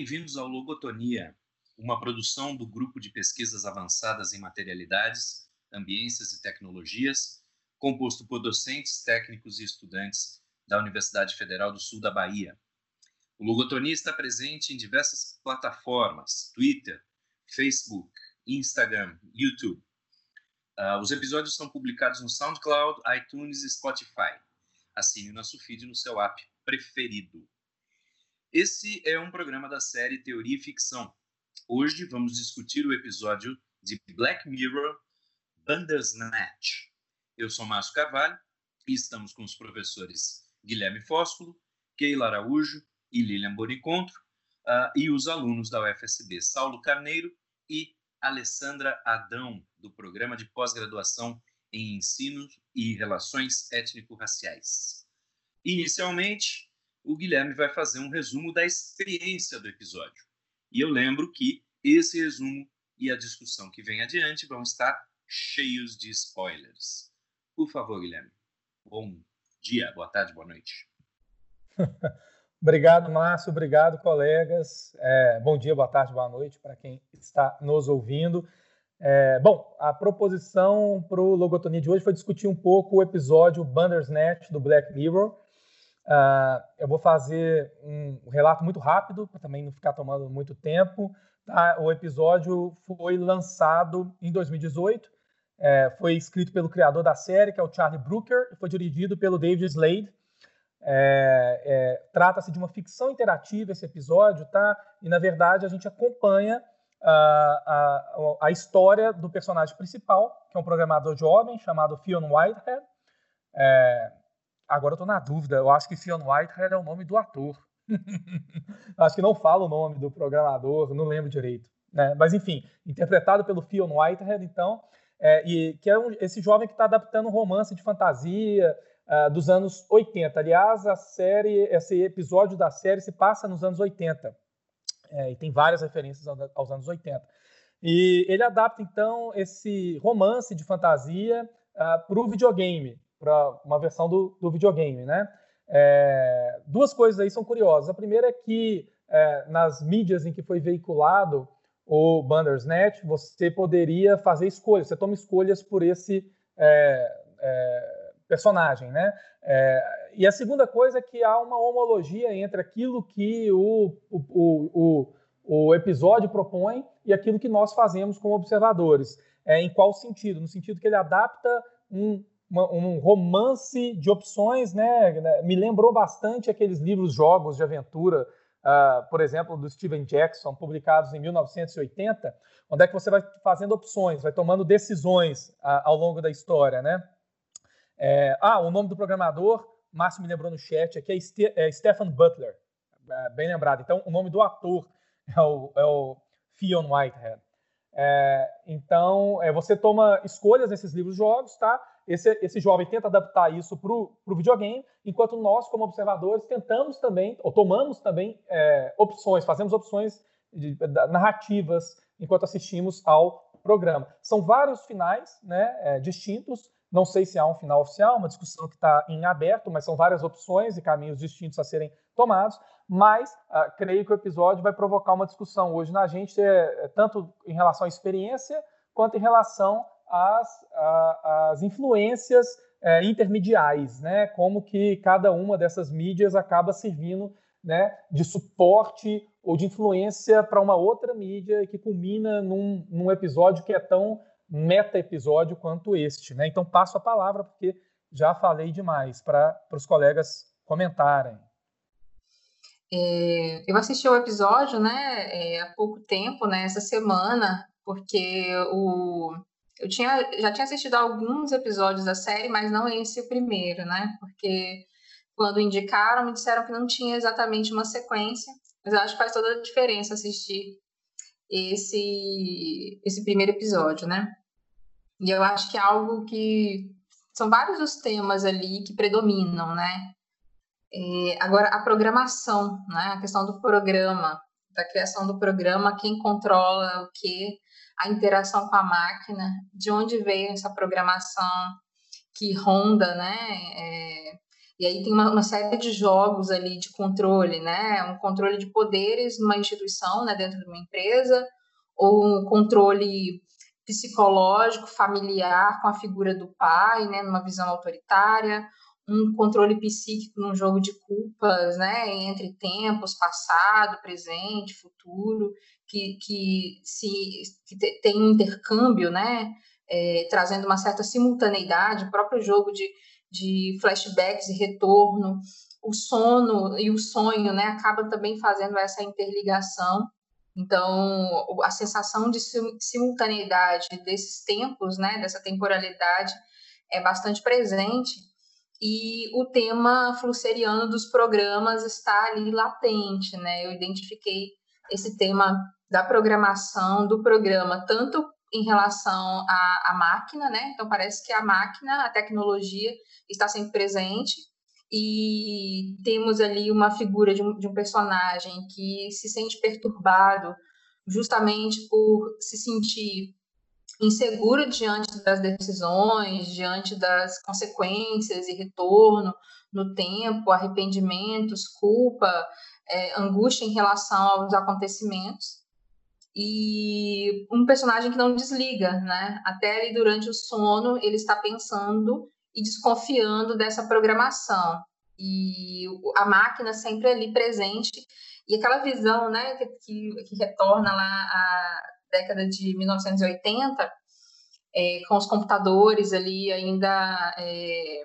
bem-vindos ao Logotonia, uma produção do Grupo de Pesquisas Avançadas em Materialidades, Ambiências e Tecnologias, composto por docentes, técnicos e estudantes da Universidade Federal do Sul da Bahia. O Logotonia está presente em diversas plataformas: Twitter, Facebook, Instagram, YouTube. Uh, os episódios são publicados no SoundCloud, iTunes e Spotify. Assine o nosso feed no seu app preferido. Esse é um programa da série Teoria e Ficção. Hoje vamos discutir o episódio de Black Mirror Bandersnatch. Eu sou Márcio Carvalho e estamos com os professores Guilherme Fósculo, Keila Araújo e Lilian Bonicontro, uh, e os alunos da UFSB Saulo Carneiro e Alessandra Adão, do Programa de Pós-Graduação em Ensino e Relações Étnico-Raciais. Inicialmente, o Guilherme vai fazer um resumo da experiência do episódio. E eu lembro que esse resumo e a discussão que vem adiante vão estar cheios de spoilers. Por favor, Guilherme. Bom dia, boa tarde, boa noite. obrigado, Márcio. Obrigado, colegas. É, bom dia, boa tarde, boa noite para quem está nos ouvindo. É, bom, a proposição para o Logotonia de hoje foi discutir um pouco o episódio Bandersnatch do Black Mirror. Uh, eu vou fazer um relato muito rápido, para também não ficar tomando muito tempo. Tá? O episódio foi lançado em 2018, é, foi escrito pelo criador da série, que é o Charlie Brooker, e foi dirigido pelo David Slade. É, é, Trata-se de uma ficção interativa esse episódio, tá? E na verdade a gente acompanha a, a, a história do personagem principal, que é um programador jovem chamado Fionn Whitehead. É, Agora eu tô na dúvida. Eu acho que Fionn Whitehead é o nome do ator. acho que não fala o nome do programador, não lembro direito. Né? Mas enfim, interpretado pelo Fionn Whitehead, então, é, e que é um, esse jovem que está adaptando um romance de fantasia uh, dos anos 80. Aliás, a série, esse episódio da série se passa nos anos 80. É, e tem várias referências aos anos 80. E ele adapta, então, esse romance de fantasia uh, ah, para o videogame para uma versão do, do videogame, né? É, duas coisas aí são curiosas. A primeira é que é, nas mídias em que foi veiculado o Bandersnatch, você poderia fazer escolhas, você toma escolhas por esse é, é personagem, né? É, e a segunda coisa é que há uma homologia entre aquilo que o, o, o, o episódio propõe e aquilo que nós fazemos como observadores. É, em qual sentido? No sentido que ele adapta um uma, um romance de opções, né? Me lembrou bastante aqueles livros jogos de aventura, uh, por exemplo, do Steven Jackson, publicados em 1980, onde é que você vai fazendo opções, vai tomando decisões uh, ao longo da história, né? É, ah, o nome do programador, Márcio me lembrou no chat, aqui é, Ste é Stephen Butler, é, bem lembrado. Então, o nome do ator é o, é o Fionn Whitehead. É, então, é, você toma escolhas nesses livros jogos, tá? Esse, esse jovem tenta adaptar isso para o videogame, enquanto nós, como observadores, tentamos também, ou tomamos também é, opções, fazemos opções de, de, narrativas enquanto assistimos ao programa. São vários finais né, é, distintos, não sei se há um final oficial, uma discussão que está em aberto, mas são várias opções e caminhos distintos a serem tomados. Mas uh, creio que o episódio vai provocar uma discussão hoje na gente, é, tanto em relação à experiência quanto em relação às, a, às influências é, intermediais, né? Como que cada uma dessas mídias acaba servindo né, de suporte ou de influência para uma outra mídia que culmina num, num episódio que é tão meta-episódio quanto este. Né? Então, passo a palavra, porque já falei demais, para os colegas comentarem. É, eu assisti o episódio né, é, há pouco tempo, né, essa semana, porque o, eu tinha, já tinha assistido alguns episódios da série, mas não esse o primeiro, né? Porque quando indicaram, me disseram que não tinha exatamente uma sequência, mas eu acho que faz toda a diferença assistir esse, esse primeiro episódio, né? E eu acho que é algo que são vários os temas ali que predominam, né? É, agora, a programação, né? A questão do programa, da criação do programa, quem controla o que, a interação com a máquina, de onde veio essa programação que ronda, né? É, E aí tem uma, uma, série de jogos ali de controle, né? Um controle de poderes numa instituição, né, dentro de uma empresa, ou um controle psicológico, familiar com a figura do pai, né, numa visão autoritária, um controle psíquico num jogo de culpas, né, entre tempos, passado, presente, futuro, que, que se que tem um intercâmbio, né, é, trazendo uma certa simultaneidade, o próprio jogo de, de flashbacks e retorno, o sono e o sonho, né, acaba também fazendo essa interligação. Então, a sensação de simultaneidade desses tempos, né, dessa temporalidade, é bastante presente e o tema flusseriano dos programas está ali latente, né? Eu identifiquei esse tema da programação do programa, tanto em relação à, à máquina, né? Então parece que a máquina, a tecnologia está sempre presente e temos ali uma figura de um, de um personagem que se sente perturbado justamente por se sentir inseguro diante das decisões, diante das consequências e retorno no tempo, arrependimentos, culpa, é, angústia em relação aos acontecimentos. E um personagem que não desliga, né? Até ali durante o sono, ele está pensando e desconfiando dessa programação. E a máquina sempre ali presente. E aquela visão, né, que, que, que retorna lá a década de 1980, é, com os computadores ali ainda é,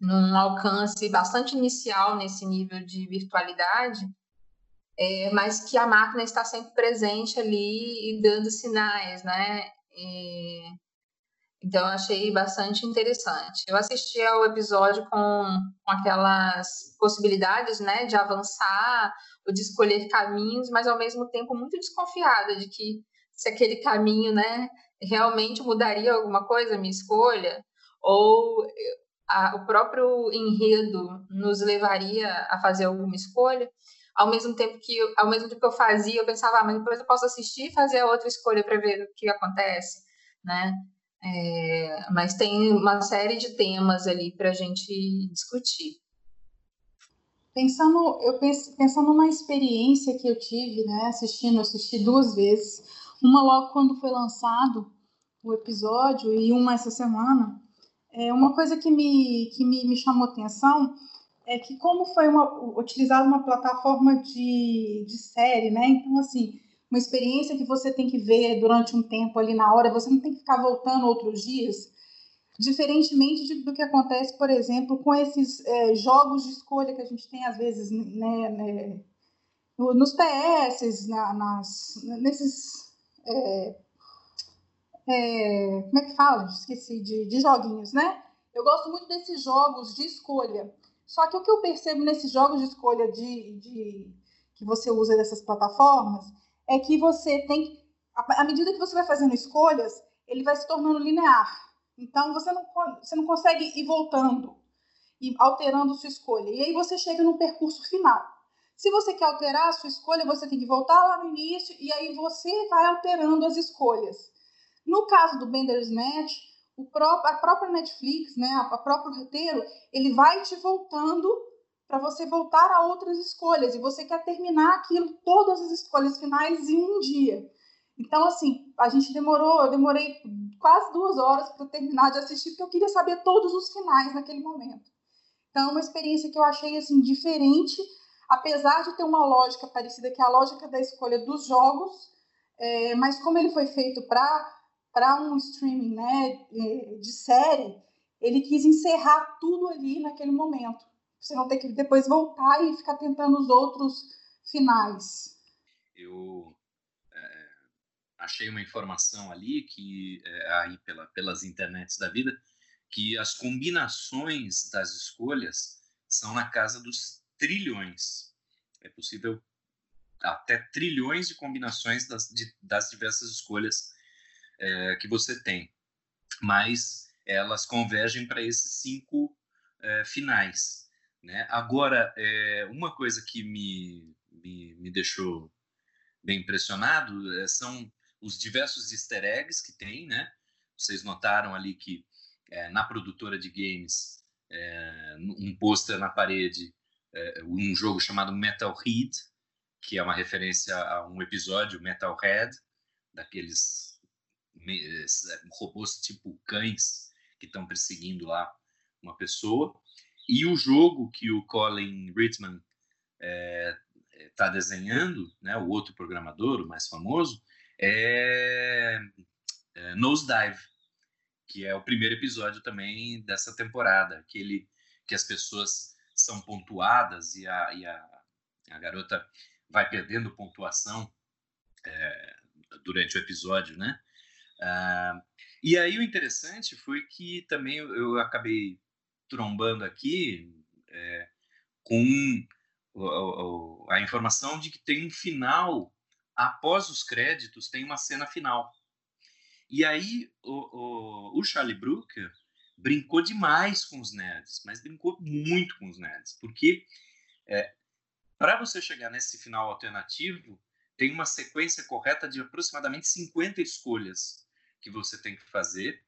num alcance bastante inicial nesse nível de virtualidade, é, mas que a máquina está sempre presente ali e dando sinais, né? E, então, eu achei bastante interessante. Eu assisti ao episódio com, com aquelas possibilidades, né, de avançar de escolher caminhos, mas ao mesmo tempo muito desconfiada de que se aquele caminho, né, realmente mudaria alguma coisa minha escolha ou a, o próprio enredo nos levaria a fazer alguma escolha. Ao mesmo tempo que ao mesmo tempo que eu fazia, eu pensava, ah, mas depois eu posso assistir e fazer a outra escolha para ver o que acontece, né? É, mas tem uma série de temas ali para a gente discutir. Pensando, eu penso, pensando na experiência que eu tive, né, assistindo, assisti duas vezes, uma logo quando foi lançado o episódio e uma essa semana. É uma coisa que me, que me, me chamou atenção é que como foi uma, utilizada uma plataforma de, de série, né? Então, assim, uma experiência que você tem que ver durante um tempo ali na hora, você não tem que ficar voltando outros dias, diferentemente de, do que acontece, por exemplo, com esses é, jogos de escolha que a gente tem às vezes né, né nos PS, na, nas, nesses é, é, como é que fala? Esqueci, de, de joguinhos, né? Eu gosto muito desses jogos de escolha. Só que o que eu percebo nesses jogos de escolha de, de que você usa dessas plataformas é que você tem, à medida que você vai fazendo escolhas, ele vai se tornando linear. Então você não, você não consegue ir voltando e alterando sua escolha. E aí você chega no percurso final. Se você quer alterar a sua escolha, você tem que voltar lá no início e aí você vai alterando as escolhas. No caso do Bender's Match, próprio, a própria Netflix, né, a, próprio roteiro, ele vai te voltando para você voltar a outras escolhas e você quer terminar aquilo, todas as escolhas finais em um dia. Então, assim, a gente demorou, eu demorei quase duas horas para terminar de assistir, porque eu queria saber todos os finais naquele momento. Então, é uma experiência que eu achei, assim, diferente, apesar de ter uma lógica parecida, que é a lógica da escolha dos jogos, é, mas como ele foi feito para um streaming né, de série, ele quis encerrar tudo ali naquele momento. Você não ter que depois voltar e ficar tentando os outros finais. Eu é, achei uma informação ali que é, aí pela, pelas internets da vida que as combinações das escolhas são na casa dos trilhões. É possível até trilhões de combinações das, de, das diversas escolhas é, que você tem, mas elas convergem para esses cinco é, finais. Né? Agora, é, uma coisa que me, me, me deixou bem impressionado é, são os diversos easter eggs que tem, né? Vocês notaram ali que é, na produtora de games é, um pôster na parede, é, um jogo chamado Metal Head, que é uma referência a um episódio Metalhead, daqueles robôs tipo cães que estão perseguindo lá uma pessoa. E o jogo que o Colin Ritman está é, tá desenhando, né, o outro programador, o mais famoso, é, é Nosedive, que é o primeiro episódio também dessa temporada, aquele que as pessoas são pontuadas e a, e a, a garota vai perdendo pontuação é, durante o episódio, né? Ah, e aí o interessante foi que também eu, acabei trombando aqui é, com a, a informação de que tem um final após os créditos tem uma cena final. E aí o, o, o Charlie Brooker brincou demais com os nerds, mas brincou muito com os nerds, porque é, para você chegar nesse final alternativo, tem uma sequência correta de aproximadamente 50 escolhas que você tem que fazer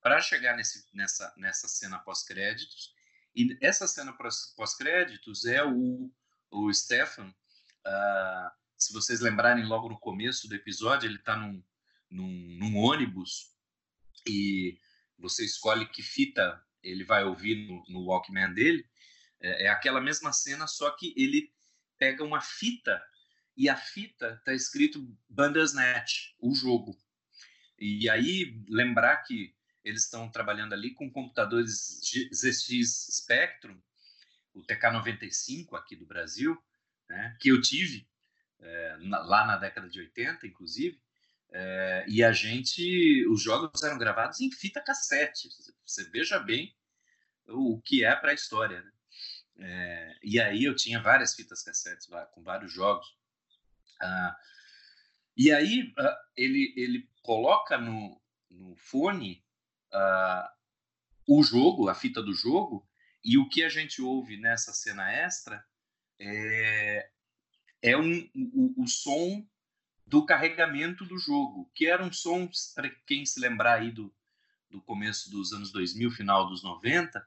para chegar nesse, nessa, nessa cena pós-créditos. E essa cena pós-créditos é o, o Stefan. Uh, se vocês lembrarem logo no começo do episódio, ele está num, num, num, ônibus e você escolhe que fita ele vai ouvir no, no Walkman dele. É, é aquela mesma cena, só que ele pega uma fita e a fita está escrito Bandersnatch, o jogo. E aí lembrar que eles estão trabalhando ali com computadores ZX Spectrum, o TK95 aqui do Brasil, né, que eu tive na, lá na década de 80, inclusive, é, e a gente, os jogos eram gravados em fita cassete. Você veja bem o, o que é para a história. Né? É, e aí eu tinha várias fitas cassetes com vários jogos. Ah, e aí ah, ele, ele coloca no, no fone ah, o jogo, a fita do jogo, e o que a gente ouve nessa cena extra é, é um, o, o som do carregamento do jogo, que era um som, para quem se lembrar aí do, do começo dos anos 2000, final dos 90,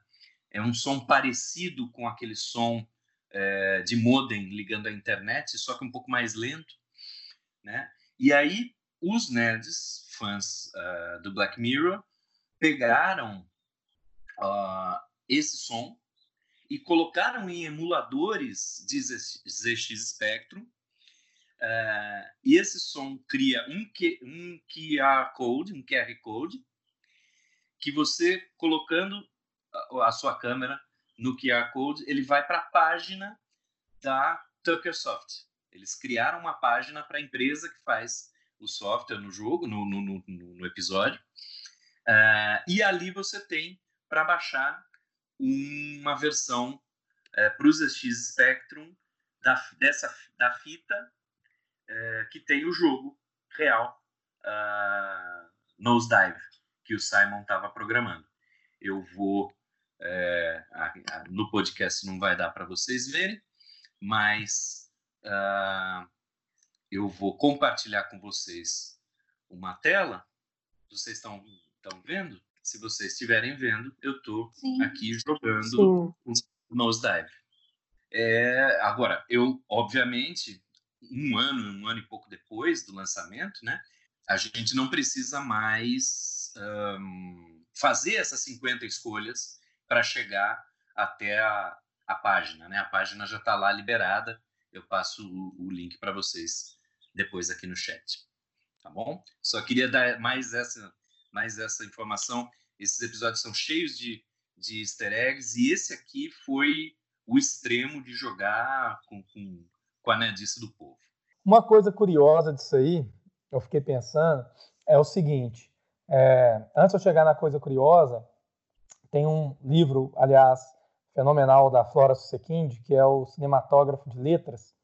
é um som parecido com aquele som é, de modem ligando à internet, só que um pouco mais lento, né? E aí os nerds, fãs uh, do Black Mirror, pegaram uh, esse som e colocaram em emuladores de ZX Spectrum. Uh, e esse som cria um, Q, um QR Code, um QR Code, que você colocando a sua câmera no QR Code, ele vai para a página da Tuckersoft. Eles criaram uma página para a empresa que faz o software no jogo, no, no, no, no episódio. Uh, e ali você tem para baixar uma versão uh, para os ZX Spectrum da, dessa, da fita uh, que tem o jogo real uh, Nosedive, que o Simon estava programando. Eu vou é, a, a, no podcast não vai dar para vocês verem, mas uh, eu vou compartilhar com vocês uma tela. Vocês estão vendo? Se vocês estiverem vendo, eu estou aqui jogando Sim. o, o Nosedive. É, agora, eu, obviamente, um ano, um ano e pouco depois do lançamento, né, a gente não precisa mais um, fazer essas 50 escolhas para chegar até a, a página. Né? A página já está lá liberada. Eu passo o, o link para vocês depois aqui no chat. Tá bom? Só queria dar mais essa, mais essa informação. Esses episódios são cheios de, de easter eggs e esse aqui foi o extremo de jogar com, com, com a nerdice do povo. Uma coisa curiosa disso aí, eu fiquei pensando, é o seguinte: é, antes de eu chegar na coisa curiosa, tem um livro, aliás, fenomenal da Flora Susekind, que é o Cinematógrafo de Letras.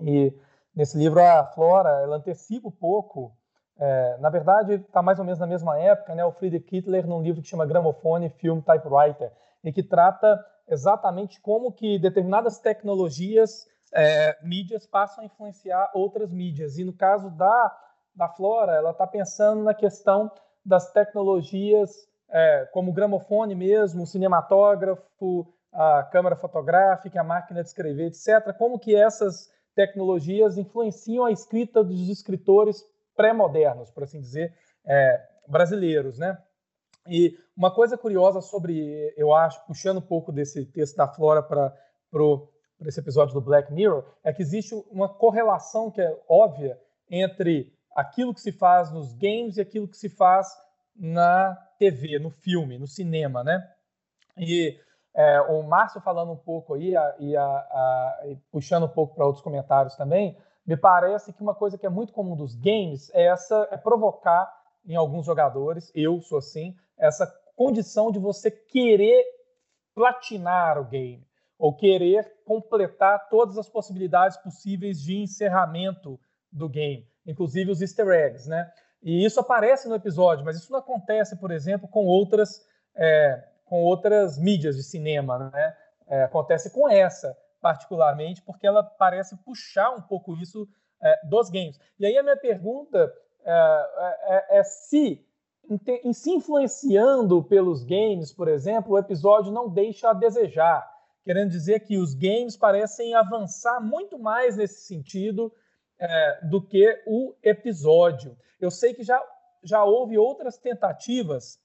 E nesse livro a Flora ela antecipa um pouco, é, na verdade está mais ou menos na mesma época, né, o Friedrich Kittler num livro que chama Gramofone Film Typewriter, e que trata exatamente como que determinadas tecnologias, é, mídias passam a influenciar outras mídias. E no caso da, da Flora, ela está pensando na questão das tecnologias é, como o gramofone mesmo, o cinematógrafo, a câmera fotográfica, a máquina de escrever, etc. Como que essas tecnologias influenciam a escrita dos escritores pré-modernos, por assim dizer, é, brasileiros, né? E uma coisa curiosa sobre, eu acho, puxando um pouco desse texto da Flora para esse episódio do Black Mirror, é que existe uma correlação que é óbvia entre aquilo que se faz nos games e aquilo que se faz na TV, no filme, no cinema, né? E é, o Márcio falando um pouco aí a, e, a, a, e puxando um pouco para outros comentários também, me parece que uma coisa que é muito comum dos games é essa é provocar em alguns jogadores, eu sou assim, essa condição de você querer platinar o game ou querer completar todas as possibilidades possíveis de encerramento do game, inclusive os easter eggs, né? E isso aparece no episódio, mas isso não acontece, por exemplo, com outras é, com outras mídias de cinema, né? É, acontece com essa particularmente porque ela parece puxar um pouco isso é, dos games. E aí a minha pergunta é, é, é se em se influenciando pelos games, por exemplo, o episódio não deixa a desejar, querendo dizer que os games parecem avançar muito mais nesse sentido é, do que o episódio. Eu sei que já, já houve outras tentativas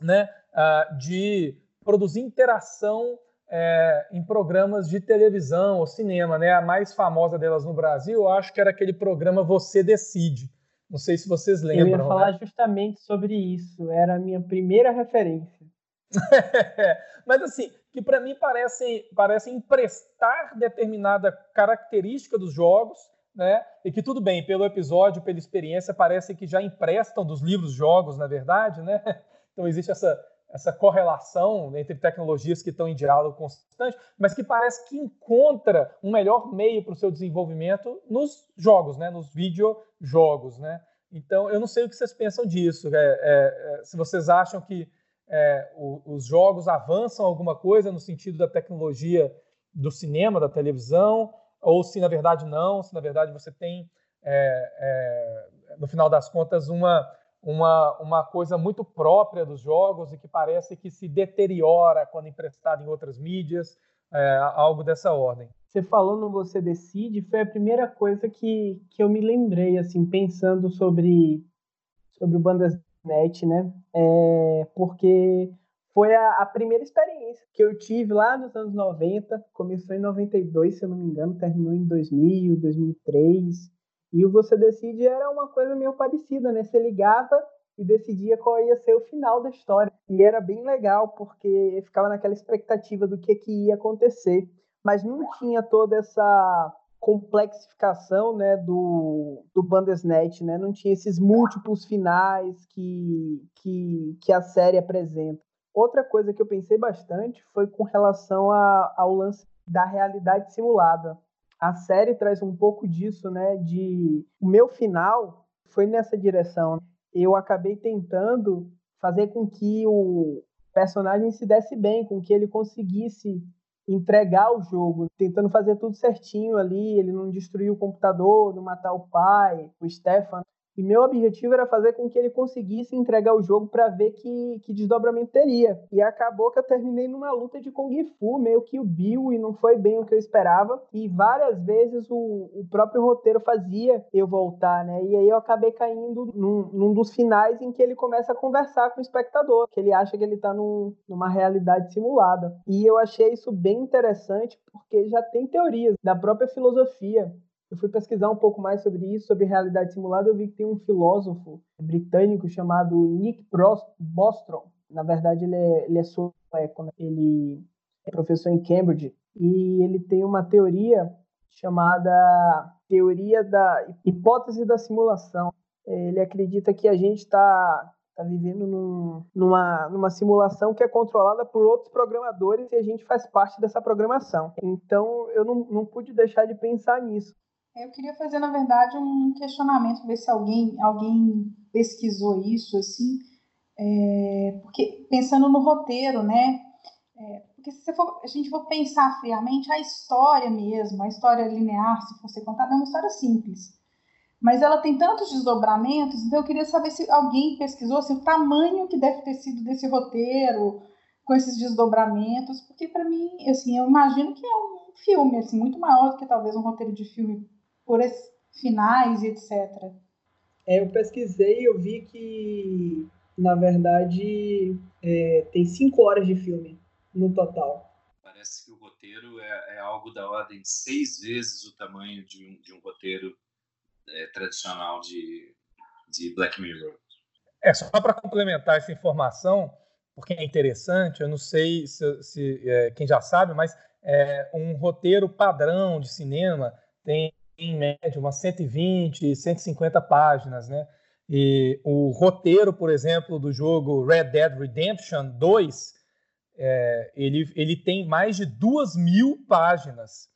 né, uh, de produzir interação é, em programas de televisão ou cinema. Né? A mais famosa delas no Brasil, eu acho que era aquele programa Você Decide não sei se vocês lembram. Eu ia falar né? justamente sobre isso. Era a minha primeira referência. Mas assim, que para mim parece, parece emprestar determinada característica dos jogos, né? E que tudo bem, pelo episódio, pela experiência, parece que já emprestam dos livros jogos, na verdade, né? Então existe essa, essa correlação entre tecnologias que estão em diálogo constante, mas que parece que encontra um melhor meio para o seu desenvolvimento nos jogos, né? Nos videojogos, né? Então, eu não sei o que vocês pensam disso. É, é, é se vocês acham que é, o, os jogos avançam alguma coisa no sentido da tecnologia do cinema, da televisão, ou se na verdade não, se na verdade você tem, é, é, no final das contas, uma uma, uma coisa muito própria dos jogos e que parece que se deteriora quando emprestado em outras mídias, é, algo dessa ordem. Você falou no Você Decide, foi a primeira coisa que, que eu me lembrei, assim, pensando sobre, sobre o Bandersnet, né? É, porque foi a, a, primeira experiência que eu tive lá nos anos 90, começou em 92, se eu não me engano, terminou em 2000, 2003, e o Você Decide era uma coisa meio parecida, né? Você ligava e decidia qual ia ser o final da história. E era bem legal, porque ficava naquela expectativa do que, que ia acontecer. Mas não tinha toda essa complexificação né, do, do Bandersnatch, né? Não tinha esses múltiplos finais que, que, que a série apresenta. Outra coisa que eu pensei bastante foi com relação a, ao lance da realidade simulada a série traz um pouco disso, né? De o meu final foi nessa direção. Eu acabei tentando fazer com que o personagem se desse bem, com que ele conseguisse entregar o jogo, tentando fazer tudo certinho ali, ele não destruir o computador, não matar o pai, o Stefan. E meu objetivo era fazer com que ele conseguisse entregar o jogo para ver que, que desdobramento teria. E acabou que eu terminei numa luta de Kung Fu, meio que o Bill, e não foi bem o que eu esperava. E várias vezes o, o próprio roteiro fazia eu voltar, né? E aí eu acabei caindo num, num, dos finais em que ele começa a conversar com o espectador, que ele acha que ele está num, numa realidade simulada. E eu achei isso bem interessante, porque já tem teorias da própria filosofia eu fui pesquisar um pouco mais sobre isso, sobre realidade simulada, eu vi que tem um filósofo britânico chamado Nick Bostrom. Na verdade, ele é, ele é sueco, né? ele é professor em Cambridge, e ele tem uma teoria chamada teoria da hipótese da simulação. Ele acredita que a gente está tá vivendo num, numa, numa simulação que é controlada por outros programadores e a gente faz parte dessa programação. Então, eu não, não pude deixar de pensar nisso. Eu queria fazer, na verdade, um questionamento, ver se alguém, alguém pesquisou isso, assim, é, porque pensando no roteiro, né? É, porque se for, a gente for pensar friamente, a história mesmo, a história linear, se fosse contada, é uma história simples. mas ela tem tantos desdobramentos, então eu queria saber se alguém pesquisou assim, o tamanho que deve ter sido desse roteiro, com esses desdobramentos, porque para mim, assim, eu imagino que é um filme assim muito maior do que talvez um roteiro de filme por esses finais e etc. É, eu pesquisei e eu vi que, na verdade, é, tem cinco horas de filme no total. Parece que o roteiro é, é algo da ordem de seis vezes o tamanho de um, de um roteiro é, tradicional de, de Black Mirror. É, só para complementar essa informação, porque é interessante, eu não sei se, se é, quem já sabe, mas é, um roteiro padrão de cinema tem, em média, umas 120, 150 páginas, né? E o roteiro, por exemplo, do jogo Red Dead Redemption 2, é, ele, ele tem mais de duas mil páginas.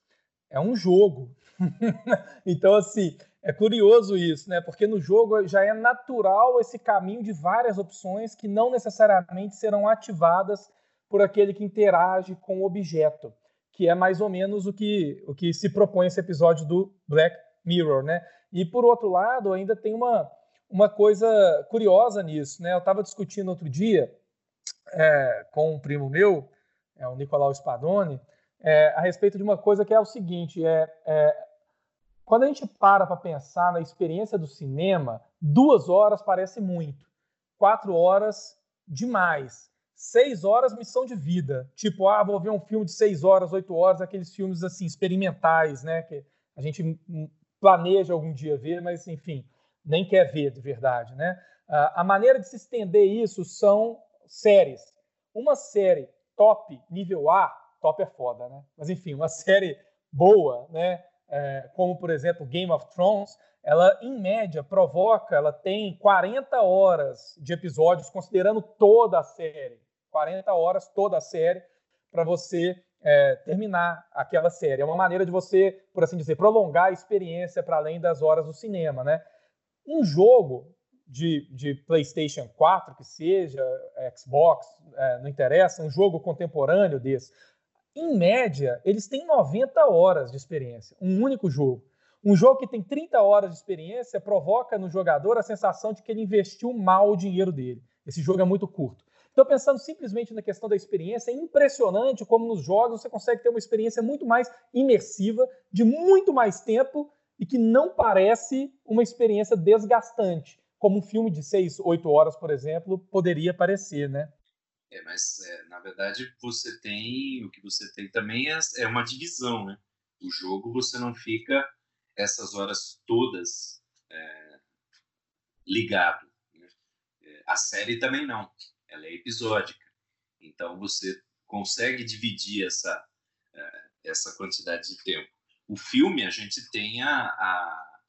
É um jogo. então, assim, é curioso isso, né? Porque no jogo já é natural esse caminho de várias opções que não necessariamente serão ativadas por aquele que interage com o objeto, que é mais ou menos o que, o que se propõe esse episódio do Black Mirror, né? E por outro lado, ainda tem uma, uma coisa curiosa nisso, né? Eu estava discutindo outro dia é, com um primo meu, é o Nicolau Spadoni, é, a respeito de uma coisa que é o seguinte: é, é quando a gente para para pensar na experiência do cinema, duas horas parece muito, quatro horas demais, seis horas missão de vida. Tipo, ah, vou ver um filme de seis horas, oito horas, aqueles filmes assim experimentais, né? Que a gente planeja algum dia ver, mas enfim, nem quer ver de verdade, né? A maneira de se estender isso são séries. Uma série top, nível A, top é foda, né? Mas enfim, uma série boa, né? é, como por exemplo Game of Thrones, ela em média provoca, ela tem 40 horas de episódios, considerando toda a série. 40 horas toda a série para você é, terminar aquela série. É uma maneira de você, por assim dizer, prolongar a experiência para além das horas do cinema, né? Um jogo de, de PlayStation 4, que seja, Xbox, é, não interessa, um jogo contemporâneo desse, em média, eles têm 90 horas de experiência, um único jogo. Um jogo que tem 30 horas de experiência provoca no jogador a sensação de que ele investiu mal o dinheiro dele. Esse jogo é muito curto. Então, pensando simplesmente na questão da experiência, é impressionante como nos jogos você consegue ter uma experiência muito mais imersiva, de muito mais tempo e que não parece uma experiência desgastante, como um filme de 6, 8 horas, por exemplo, poderia parecer, né? É, mas, é, na verdade, você tem. O que você tem também é, é uma divisão, né? O jogo você não fica essas horas todas é, ligado. Né? É, a série também não. Ela é episódica. Então você consegue dividir essa, é, essa quantidade de tempo. O filme, a gente tem a, a,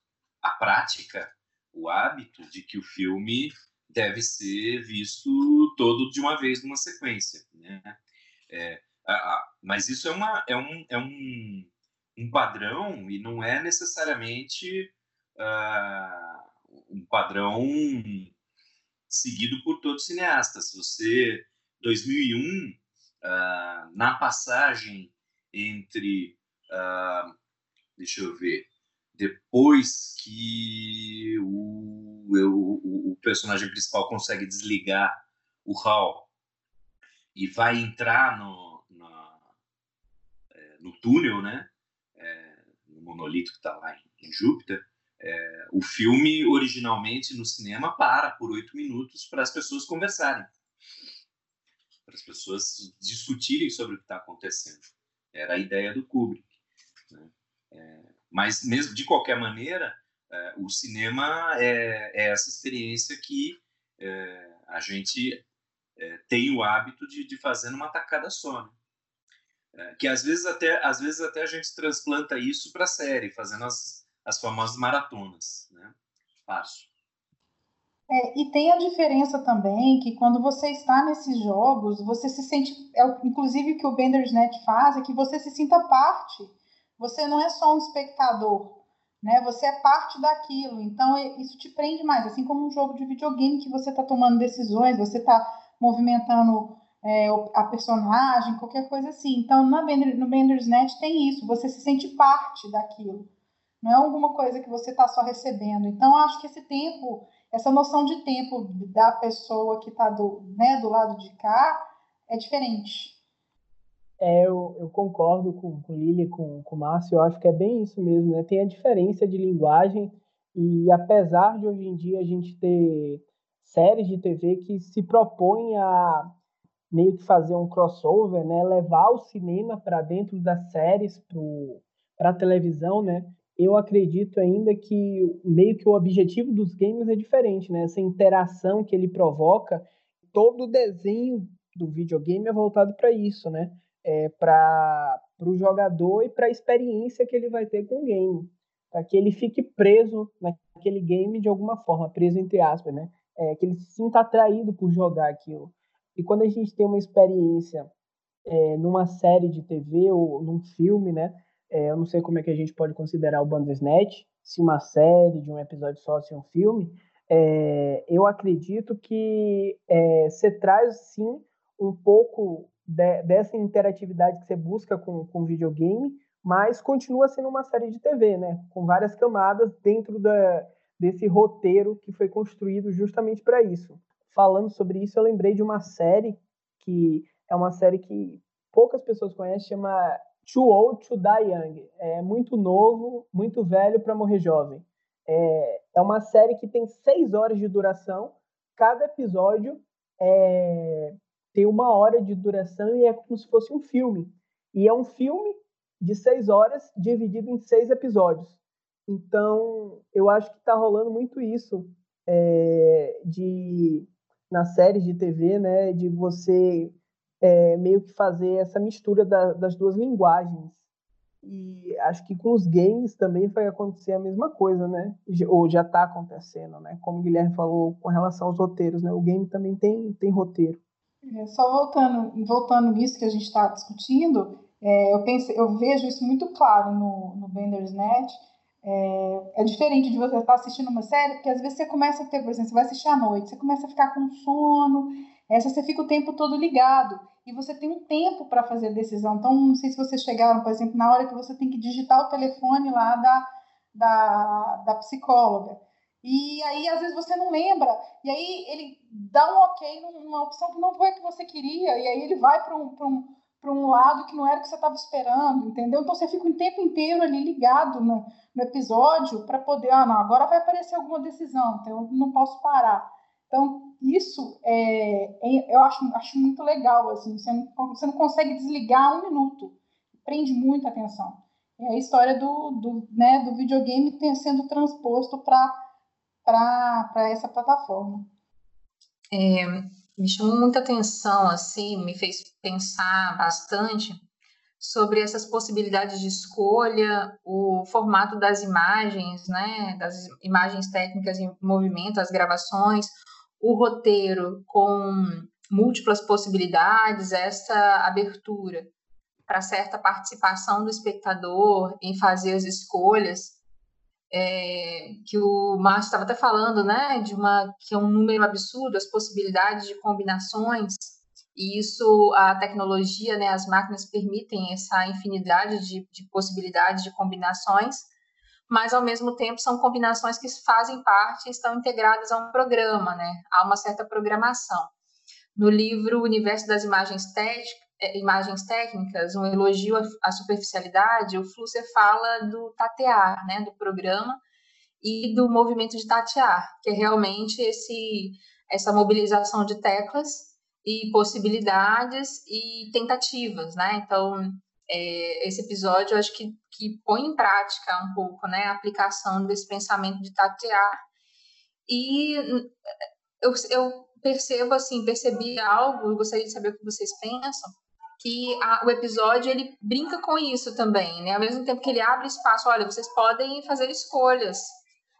a prática, o hábito de que o filme deve ser visto todo de uma vez numa sequência. Né? É, a, a, mas isso é, uma, é, um, é um, um padrão e não é necessariamente uh, um padrão seguido por todos os cineastas. Você, 2001, uh, ah, na passagem entre, uh, deixa eu ver, depois que o, o, o personagem principal consegue desligar o HAL e vai entrar no, na, é, no túnel, né? É, no monolito que está lá em, em Júpiter, é, o filme originalmente no cinema para por oito minutos para as pessoas conversarem, para as pessoas discutirem sobre o que está acontecendo. Era a ideia do Kubrick. Né? É, mas, mesmo de qualquer maneira, é, o cinema é, é, essa experiência que é, a gente é, tem o hábito de, de fazer numa tacada só. Né? Que às vezes, até, às vezes até a gente transplanta isso para a série, fazendo as, as famosas maratonas. Né? Fácil. É, e tem a diferença também que quando você está nesses jogos, você se sente, é, inclusive o que o Bendersnet faz, é que você se sinta parte você não é só um espectador, né? Você é parte daquilo. Então é, isso te prende mais, assim como um jogo de videogame que você está tomando decisões, você está movimentando é, a personagem, qualquer coisa assim. Então no Benders Net tem isso, você se sente parte daquilo. Não é alguma coisa que você está só recebendo. Então, acho que esse tempo, essa noção de tempo da pessoa que está do, né, do lado de cá é diferente. É, eu, eu concordo com, com Lili, com, com o Márcio, eu acho que é bem isso mesmo, né? Tem a diferença de linguagem e apesar de hoje em dia a gente ter séries de TV que se propõem a meio que fazer um crossover, né? Levar o cinema para dentro das séries, para a televisão, né? Eu acredito ainda que meio que o objetivo dos games é diferente, né? Essa interação que ele provoca, todo o desenho do videogame é voltado para isso, né? É, para o jogador e para a experiência que ele vai ter com o game, para que ele fique preso naquele game de alguma forma, preso entre aspas, né? É, que ele se sinta atraído por jogar aquilo. E quando a gente tem uma experiência é, numa série de TV ou num filme, né? É, eu não sei como é que a gente pode considerar o Bandersnatch, se uma série, de um episódio só, se um filme. É, eu acredito que é, você traz, sim, um pouco de, dessa interatividade que você busca com, com videogame, mas continua sendo uma série de TV, né? Com várias camadas dentro da, desse roteiro que foi construído justamente para isso. Falando sobre isso, eu lembrei de uma série que é uma série que poucas pessoas conhecem, chama Too Old to Die Young. É muito novo, muito velho para morrer jovem. É, é uma série que tem seis horas de duração. Cada episódio é, tem uma hora de duração e é como se fosse um filme. E é um filme de seis horas dividido em seis episódios. Então, eu acho que está rolando muito isso é, de nas séries de TV, né, de você é, meio que fazer essa mistura da, das duas linguagens. E acho que com os games também vai acontecer a mesma coisa, né? Ou já está acontecendo, né? Como o Guilherme falou com relação aos roteiros, né? O game também tem, tem roteiro. É, só voltando, voltando nisso que a gente está discutindo, é, eu, pense, eu vejo isso muito claro no, no Bandersnatch. É, é diferente de você estar assistindo uma série, porque às vezes você começa a ter, por exemplo, você vai assistir à noite, você começa a ficar com sono, essa você fica o tempo todo ligado e você tem um tempo para fazer a decisão. Então, não sei se vocês chegaram, por exemplo, na hora que você tem que digitar o telefone lá da, da, da psicóloga. E aí, às vezes, você não lembra. E aí, ele dá um ok numa opção que não foi a que você queria. E aí, ele vai para um, um, um lado que não era o que você estava esperando, entendeu? Então, você fica o tempo inteiro ali ligado no, no episódio para poder, ah, não, agora vai aparecer alguma decisão, então eu não posso parar. Então, isso é, é, eu acho, acho muito legal, assim, você não, você não consegue desligar um minuto, prende muita atenção. É a história do, do, né, do videogame sendo transposto para para essa plataforma. É, me chamou muita atenção, assim, me fez pensar bastante sobre essas possibilidades de escolha, o formato das imagens, né, das imagens técnicas em movimento, as gravações, o roteiro com múltiplas possibilidades, essa abertura para certa participação do espectador em fazer as escolhas é, que o Márcio estava até falando, né, de uma que é um número absurdo, as possibilidades de combinações, e isso a tecnologia, né, as máquinas permitem essa infinidade de, de possibilidades de combinações, mas ao mesmo tempo são combinações que fazem parte e estão integradas a um programa, né, há uma certa programação. No livro Universo das Imagens é, imagens técnicas, um elogio à superficialidade, o Flusser fala do tatear, né, do programa e do movimento de tatear, que é realmente esse essa mobilização de teclas e possibilidades e tentativas, né? Então, é, esse episódio acho que, que põe em prática um pouco, né, a aplicação desse pensamento de tatear. E eu, eu percebo, assim, percebi algo, gostaria de saber o que vocês pensam, que a, o episódio ele brinca com isso também, né? Ao mesmo tempo que ele abre espaço, olha, vocês podem fazer escolhas,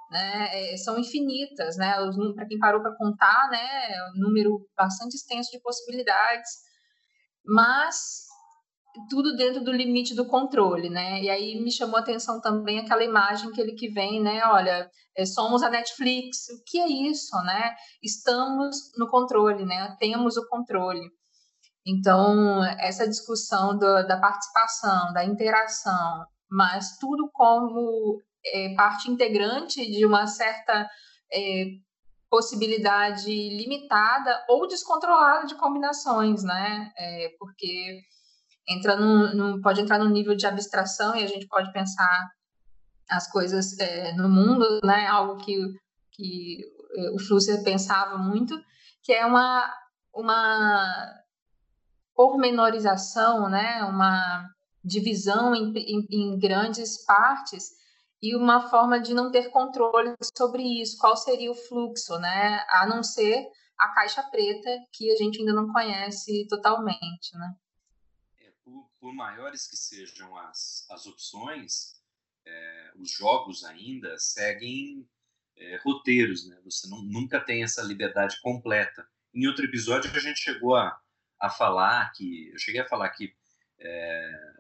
né? É, são infinitas, né? Para quem parou para contar, né? É um número bastante extenso de possibilidades, mas tudo dentro do limite do controle, né? E aí me chamou a atenção também aquela imagem que ele que vem, né? Olha, é, somos a Netflix. O que é isso, né? Estamos no controle, né? Temos o controle. Então, essa discussão do, da participação, da interação, mas tudo como é, parte integrante de uma certa é, possibilidade limitada ou descontrolada de combinações, né? É, porque entra num, num, pode entrar num nível de abstração e a gente pode pensar as coisas é, no mundo, né? Algo que, que é, o Flusser pensava muito, que é uma, uma pormenorização, né? Uma divisão em, em, em grandes partes e uma forma de não ter controle sobre isso, qual seria o fluxo, né? A não ser a caixa preta que a gente ainda não conhece totalmente, né? Por, por, maiores que sejam as, as opções, é, os jogos ainda seguem é, roteiros, né? Você não, nunca tem essa liberdade completa. Em outro episódio a gente chegou a, a falar que, eu cheguei a falar que é,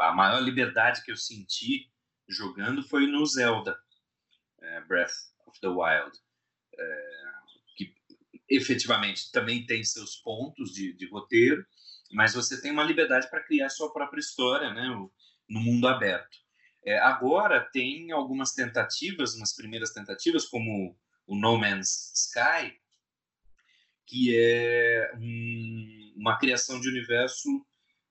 a maior liberdade que eu senti jogando foi no Zelda é, Breath of the Wild, é, que efetivamente também tem seus pontos de, de roteiro, mas você tem uma liberdade para criar sua própria história, né, no mundo aberto. É, agora tem algumas tentativas, umas primeiras tentativas, como o No Man's Sky, que é um, uma criação de universo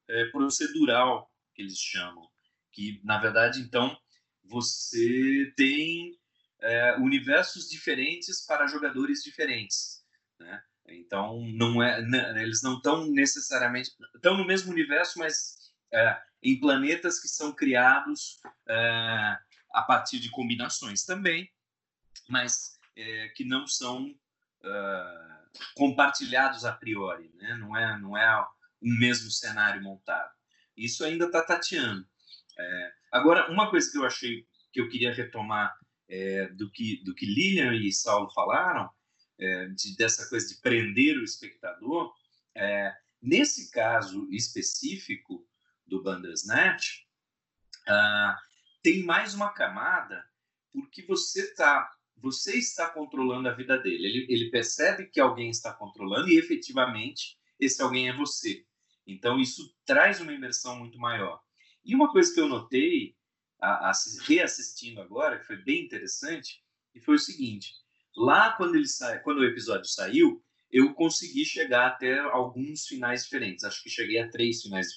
é, procedural, que eles chamam que na verdade então você tem é, universos diferentes para jogadores diferentes, né? Então não é, né, eles não estão necessariamente estão no mesmo universo, mas é, em planetas que são criados é, a partir de combinações também, mas é, que não são é, compartilhados a priori, né? Não é não é o mesmo cenário montado. Isso ainda está tateando. É, agora, uma coisa que eu achei que eu queria retomar é, do, que, do que Lilian e Saulo falaram, é, de, dessa coisa de prender o espectador, é, nesse caso específico do Bandersnatch, ah, tem mais uma camada porque você tá você está controlando a vida dele. Ele, ele percebe que alguém está controlando e efetivamente esse alguém é você. Então isso traz uma imersão muito maior. E uma coisa que eu notei, a, a, reassistindo agora, que foi bem interessante, e foi o seguinte: lá quando, ele sa... quando o episódio saiu, eu consegui chegar até alguns finais diferentes. Acho que cheguei a três finais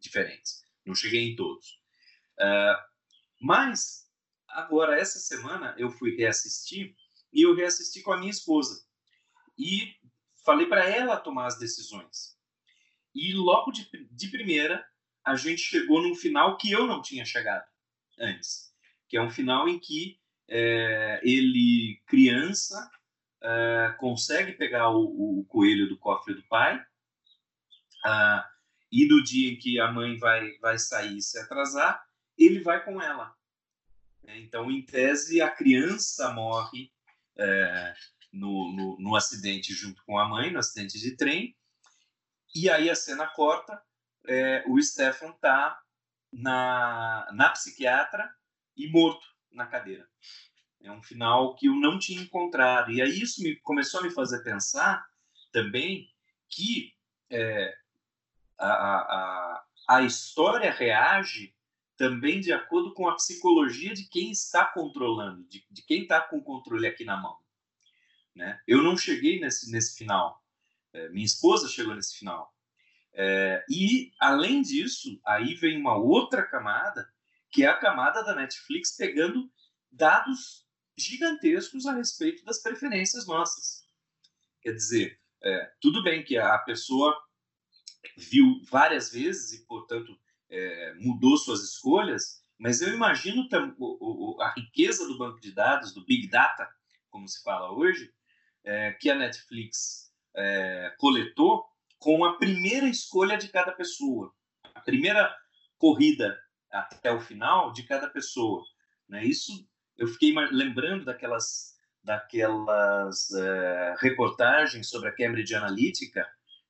diferentes. Não cheguei em todos. Uh, mas, agora, essa semana, eu fui reassistir e eu reassisti com a minha esposa. E falei para ela tomar as decisões. E logo de, de primeira, a gente chegou num final que eu não tinha chegado antes, que é um final em que é, ele, criança, é, consegue pegar o, o, coelho do cofre do pai, e no dia em que a mãe vai, vai sair e se atrasar, ele vai com ela. Então, em tese, a criança morre é, no, no, no acidente junto com a mãe, no acidente de trem, e aí a cena corta é, o Stefan tá na, na psiquiatra e morto na cadeira. É um final que eu não tinha encontrado. E aí isso me, começou a me fazer pensar também que é, a, a, a história reage também de acordo com a psicologia de quem está controlando, de, de quem está com o controle aqui na mão. Né? Eu não cheguei nesse, nesse final. É, minha esposa chegou nesse final. É, e, além disso, aí vem uma outra camada, que é a camada da Netflix pegando dados gigantescos a respeito das preferências nossas. Quer dizer, é, tudo bem que a pessoa viu várias vezes e, portanto, é, mudou suas escolhas, mas eu imagino a riqueza do banco de dados, do Big Data, como se fala hoje, é, que a Netflix é, coletou com a primeira escolha de cada pessoa, a primeira corrida até o final de cada pessoa. Né? Isso eu fiquei lembrando daquelas daquelas é, reportagens sobre a Cambridge Analytica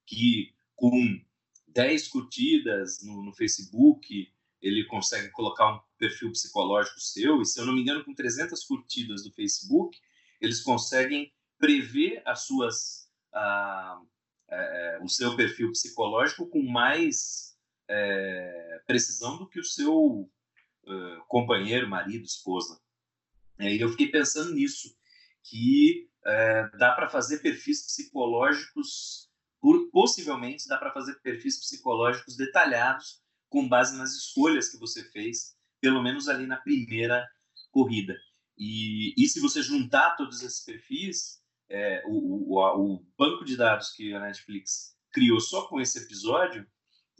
que com 10 curtidas no, no, Facebook ele consegue colocar um perfil psicológico seu e se eu não me engano com 300 curtidas do Facebook eles conseguem prever as suas ah, é, o seu perfil psicológico com mais é, precisão do que o seu uh, companheiro, marido, esposa. É, e eu fiquei pensando nisso, que é, dá para fazer perfis psicológicos, por, possivelmente dá para fazer perfis psicológicos detalhados com base nas escolhas que você fez, pelo menos ali na primeira corrida. E, e se você juntar todos esses perfis, é, o, o, o, banco de dados que a Netflix criou só com esse episódio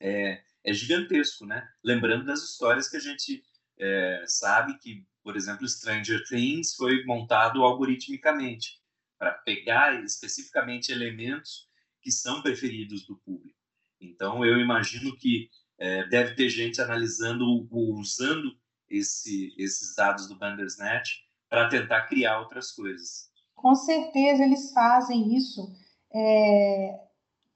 é, é gigantesco, né? Lembrando das histórias que a gente é, sabe que, por exemplo, Stranger Things foi montado algoritmicamente para pegar especificamente elementos que são preferidos do público. Então, eu imagino que é, deve ter gente analisando ou usando esse, esses dados do Bandersnatch para tentar criar outras coisas. Com certeza eles fazem isso. É,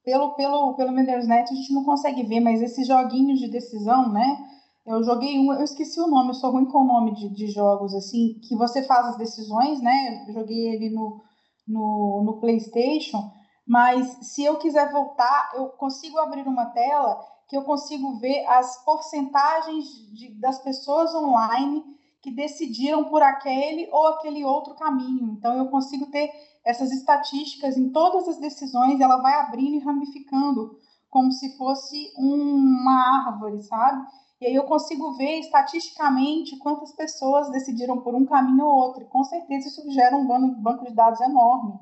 pelo, pelo, pelo Bandersnatch a gente não consegue ver, mas esses joguinhos de decisão, né? Eu joguei um, eu esqueci o nome, eu sou ruim com o nome de, de jogos, assim, que você faz as decisões, né? Eu joguei ele no, no, no PlayStation, mas se eu quiser voltar, eu consigo abrir uma tela que eu consigo ver as porcentagens de, das pessoas online que decidiram por aquele ou aquele outro caminho. Então, eu consigo ter essas estatísticas em todas as decisões, ela vai abrindo e ramificando, como se fosse uma árvore, sabe? E aí eu consigo ver estatisticamente quantas pessoas decidiram por um caminho ou outro. E com certeza isso gera um banco de dados enorme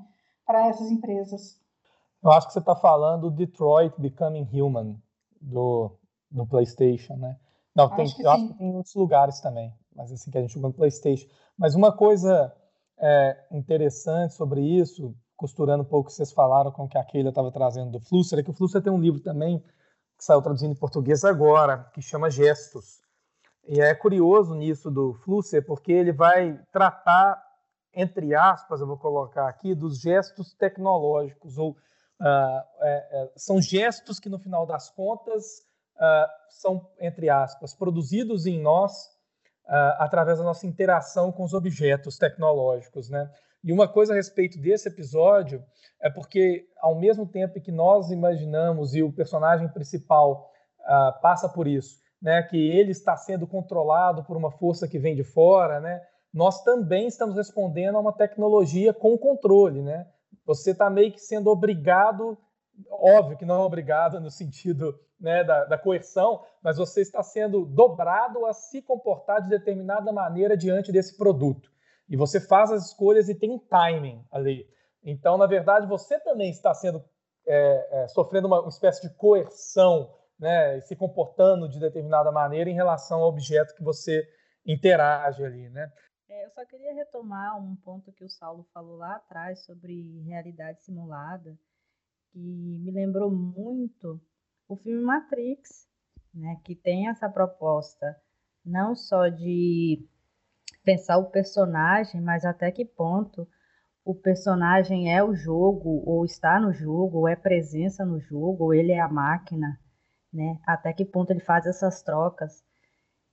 para essas empresas. Eu acho que você está falando Detroit Becoming Human do, do PlayStation, né? Não, tem, acho eu sim. acho que tem outros lugares também, mas assim que a gente jogou no PlayStation. Mas uma coisa é, interessante sobre isso, costurando um pouco o que vocês falaram com o que a Keila estava trazendo do Flusser, é que o Flusser tem um livro também que saiu traduzindo em português agora, que chama Gestos. E é curioso nisso do Flusser, porque ele vai tratar, entre aspas, eu vou colocar aqui, dos gestos tecnológicos, ou uh, é, é, são gestos que, no final das contas, uh, são, entre aspas, produzidos em nós uh, através da nossa interação com os objetos tecnológicos, né? E uma coisa a respeito desse episódio é porque, ao mesmo tempo que nós imaginamos e o personagem principal uh, passa por isso, né, que ele está sendo controlado por uma força que vem de fora, né, nós também estamos respondendo a uma tecnologia com controle, né? Você está meio que sendo obrigado, óbvio que não é obrigado no sentido né, da, da, coerção, mas você está sendo dobrado a se comportar de determinada maneira diante desse produto. E você faz as escolhas e tem um timing ali. Então, na verdade, você também está sendo é, é, sofrendo uma, uma, espécie de coerção, né, se comportando de determinada maneira em relação ao objeto que você interage ali, né? É, eu só queria retomar um ponto que o Saulo falou lá atrás sobre realidade simulada, que me lembrou muito o filme Matrix, né, que tem essa proposta não só de pensar o personagem, mas até que ponto o personagem é o jogo, ou está no jogo, ou é presença no jogo, ou ele é a máquina, né? Até que ponto ele faz essas trocas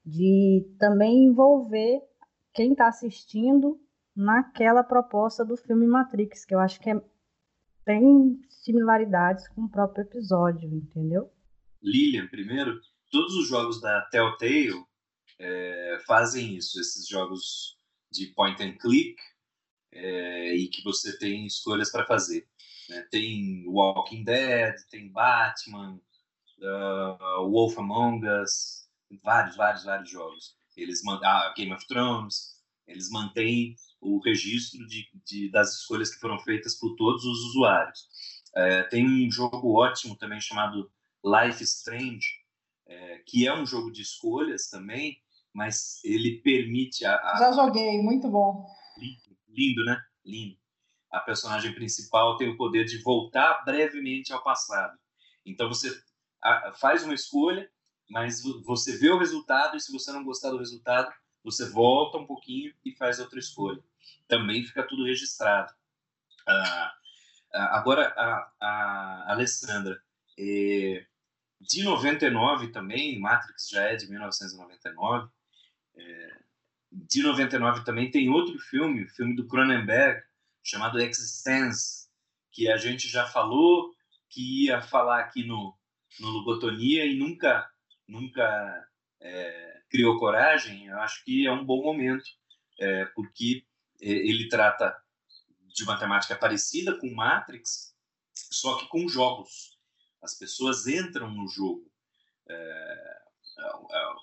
de também envolver quem está assistindo naquela proposta do filme Matrix, que eu acho que é, tem similaridades com o próprio episódio, entendeu? Lilian, primeiro, todos os jogos da Telltale é, fazem isso, esses jogos de point and click é, e que você tem escolhas para fazer. Né? Tem Walking Dead, tem Batman, uh, Wolf Among Us, vários, vários, vários jogos. Eles ah, Game of Thrones, eles mantêm o registro de, de, das escolhas que foram feitas por todos os usuários. É, tem um jogo ótimo também chamado Life Strange, é, que é um jogo de escolhas também, mas ele permite a, a... Já joguei, muito bom. Lindo, lindo, né? Lindo. A personagem principal tem o poder de voltar brevemente ao passado. Então você faz uma escolha, mas você vê o resultado e se você não gostar do resultado, você volta um pouquinho e faz outra escolha. Também fica tudo registrado. Ah, ah agora, a, a Alessandra, é, de 99 também, Matrix já é de 1999. É, de 99 também tem outro filme, o filme do Cronenberg, chamado Existence, que a gente já falou que ia falar aqui no, no Lugotonia e nunca, nunca é, criou coragem. Eu acho que é um bom momento é, porque é, ele trata de uma temática parecida com Matrix, só que com jogos. As pessoas entram no jogo. É, é, é,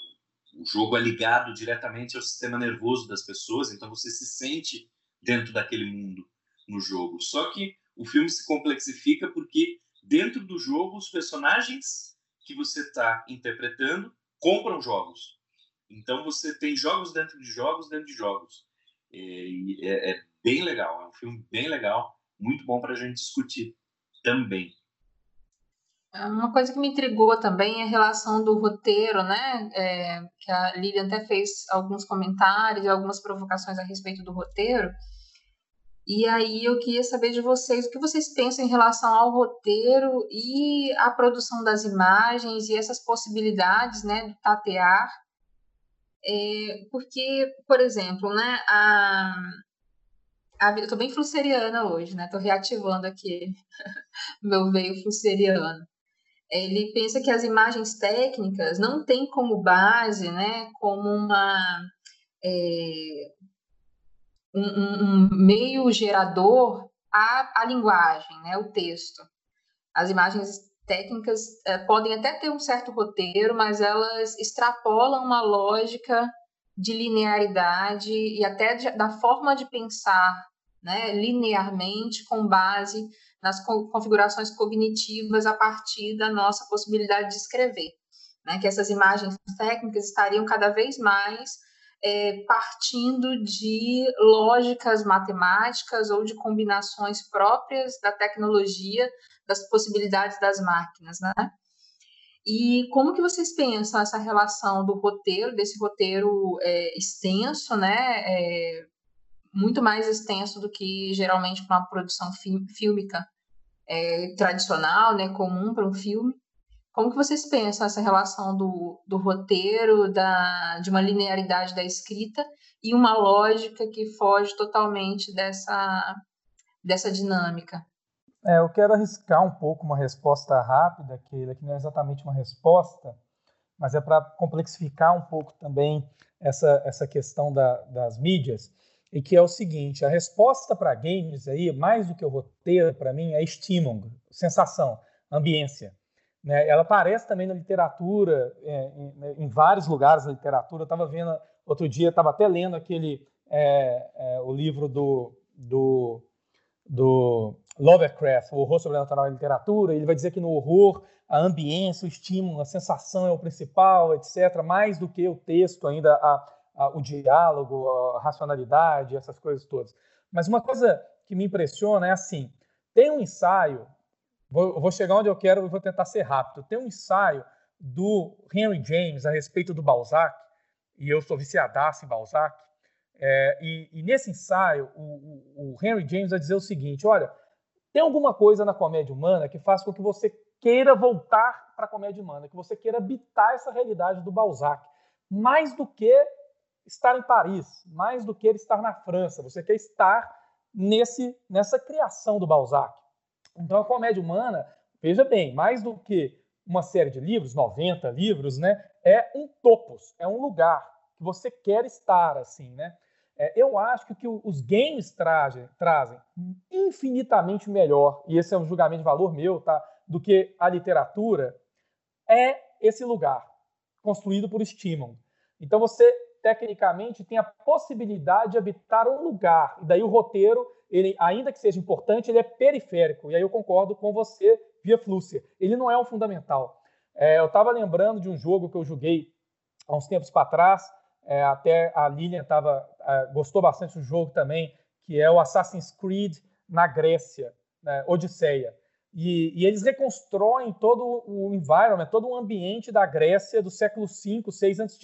o jogo é ligado diretamente ao sistema nervoso das pessoas, então você se sente dentro daquele mundo no jogo. Só que o filme se complexifica porque dentro do jogo os personagens que você está interpretando compram jogos. Então você tem jogos dentro de jogos dentro de jogos. E é, é bem legal, é um filme bem legal, muito bom para a gente discutir também. Uma coisa que me intrigou também é a relação do roteiro, né? É, que a Lilian até fez alguns comentários e algumas provocações a respeito do roteiro. E aí eu queria saber de vocês o que vocês pensam em relação ao roteiro e a produção das imagens e essas possibilidades, né, do tatear. É, porque, por exemplo, né, a, a, eu estou bem flusseriana hoje, né? Estou reativando aqui meu veio flusseriano ele pensa que as imagens técnicas não têm como base, né, como uma é, um, um, meio gerador a, a linguagem, né, o texto. As imagens técnicas é, podem até ter um certo roteiro, mas elas extrapolam uma lógica de linearidade e até de, da forma de pensar, né, linearmente com base nas configurações cognitivas a partir da nossa possibilidade de escrever. Né? Que essas imagens técnicas estariam cada vez mais é, partindo de lógicas matemáticas ou de combinações próprias da tecnologia, das possibilidades das máquinas, né? E como que vocês pensam essa relação do roteiro, desse roteiro é, extenso, né? É, muito mais extenso do que geralmente uma produção fílmica é, tradicional, né, comum para um filme. Como que vocês pensam essa relação do, do roteiro, da, de uma linearidade da escrita e uma lógica que foge totalmente dessa, dessa dinâmica? É, eu quero arriscar um pouco uma resposta rápida, que, que não é exatamente uma resposta, mas é para complexificar um pouco também essa, essa questão da, das mídias e que é o seguinte: a resposta para games aí, mais do que o roteiro, para mim, é estímulo, sensação, ambiência. Né? Ela aparece também na literatura, é, em, né, em, vários lugares da literatura. Eu estava vendo outro dia, estava até lendo aquele é, é, o livro do, do, do Lovecraft, o horror sobrenatural na literatura. Ele vai dizer que no horror a ambiência, o estímulo, a sensação é o principal, etc. Mais do que o texto ainda a o diálogo, a racionalidade, essas coisas todas. Mas uma coisa que me impressiona é assim: tem um ensaio, vou, vou chegar onde eu quero e vou tentar ser rápido. Tem um ensaio do Henry James a respeito do Balzac, e eu sou viciadaço em Balzac. É, e, e, nesse ensaio, o, o, Henry James vai dizer o seguinte: olha, tem alguma coisa na comédia humana que faz com que você queira voltar para a comédia humana, que você queira habitar essa realidade do Balzac, mais do que estar em Paris, mais do que estar na França. Você quer estar nesse nessa criação do Balzac. Então a comédia humana, veja bem, mais do que uma série de livros, 90 livros, né, é um topos, é um lugar que você quer estar assim, né? É, eu acho que o que os games trazem, trazem infinitamente melhor, e esse é um julgamento de valor meu, tá, do que a literatura, é esse lugar construído por estímulo. Então você tecnicamente, tem a possibilidade de habitar um lugar. E daí o roteiro, ele, ainda que seja importante, ele é periférico. E aí eu concordo com você, via Flúcia. Ele não é o fundamental. É, eu estava lembrando de um jogo que eu joguei há uns tempos para trás, é, até a Lilian tava, é, gostou bastante do jogo também, que é o Assassin's Creed na Grécia, né, Odisseia. E, e, eles reconstroem todo o environment, todo o ambiente da Grécia do século V, VI a.C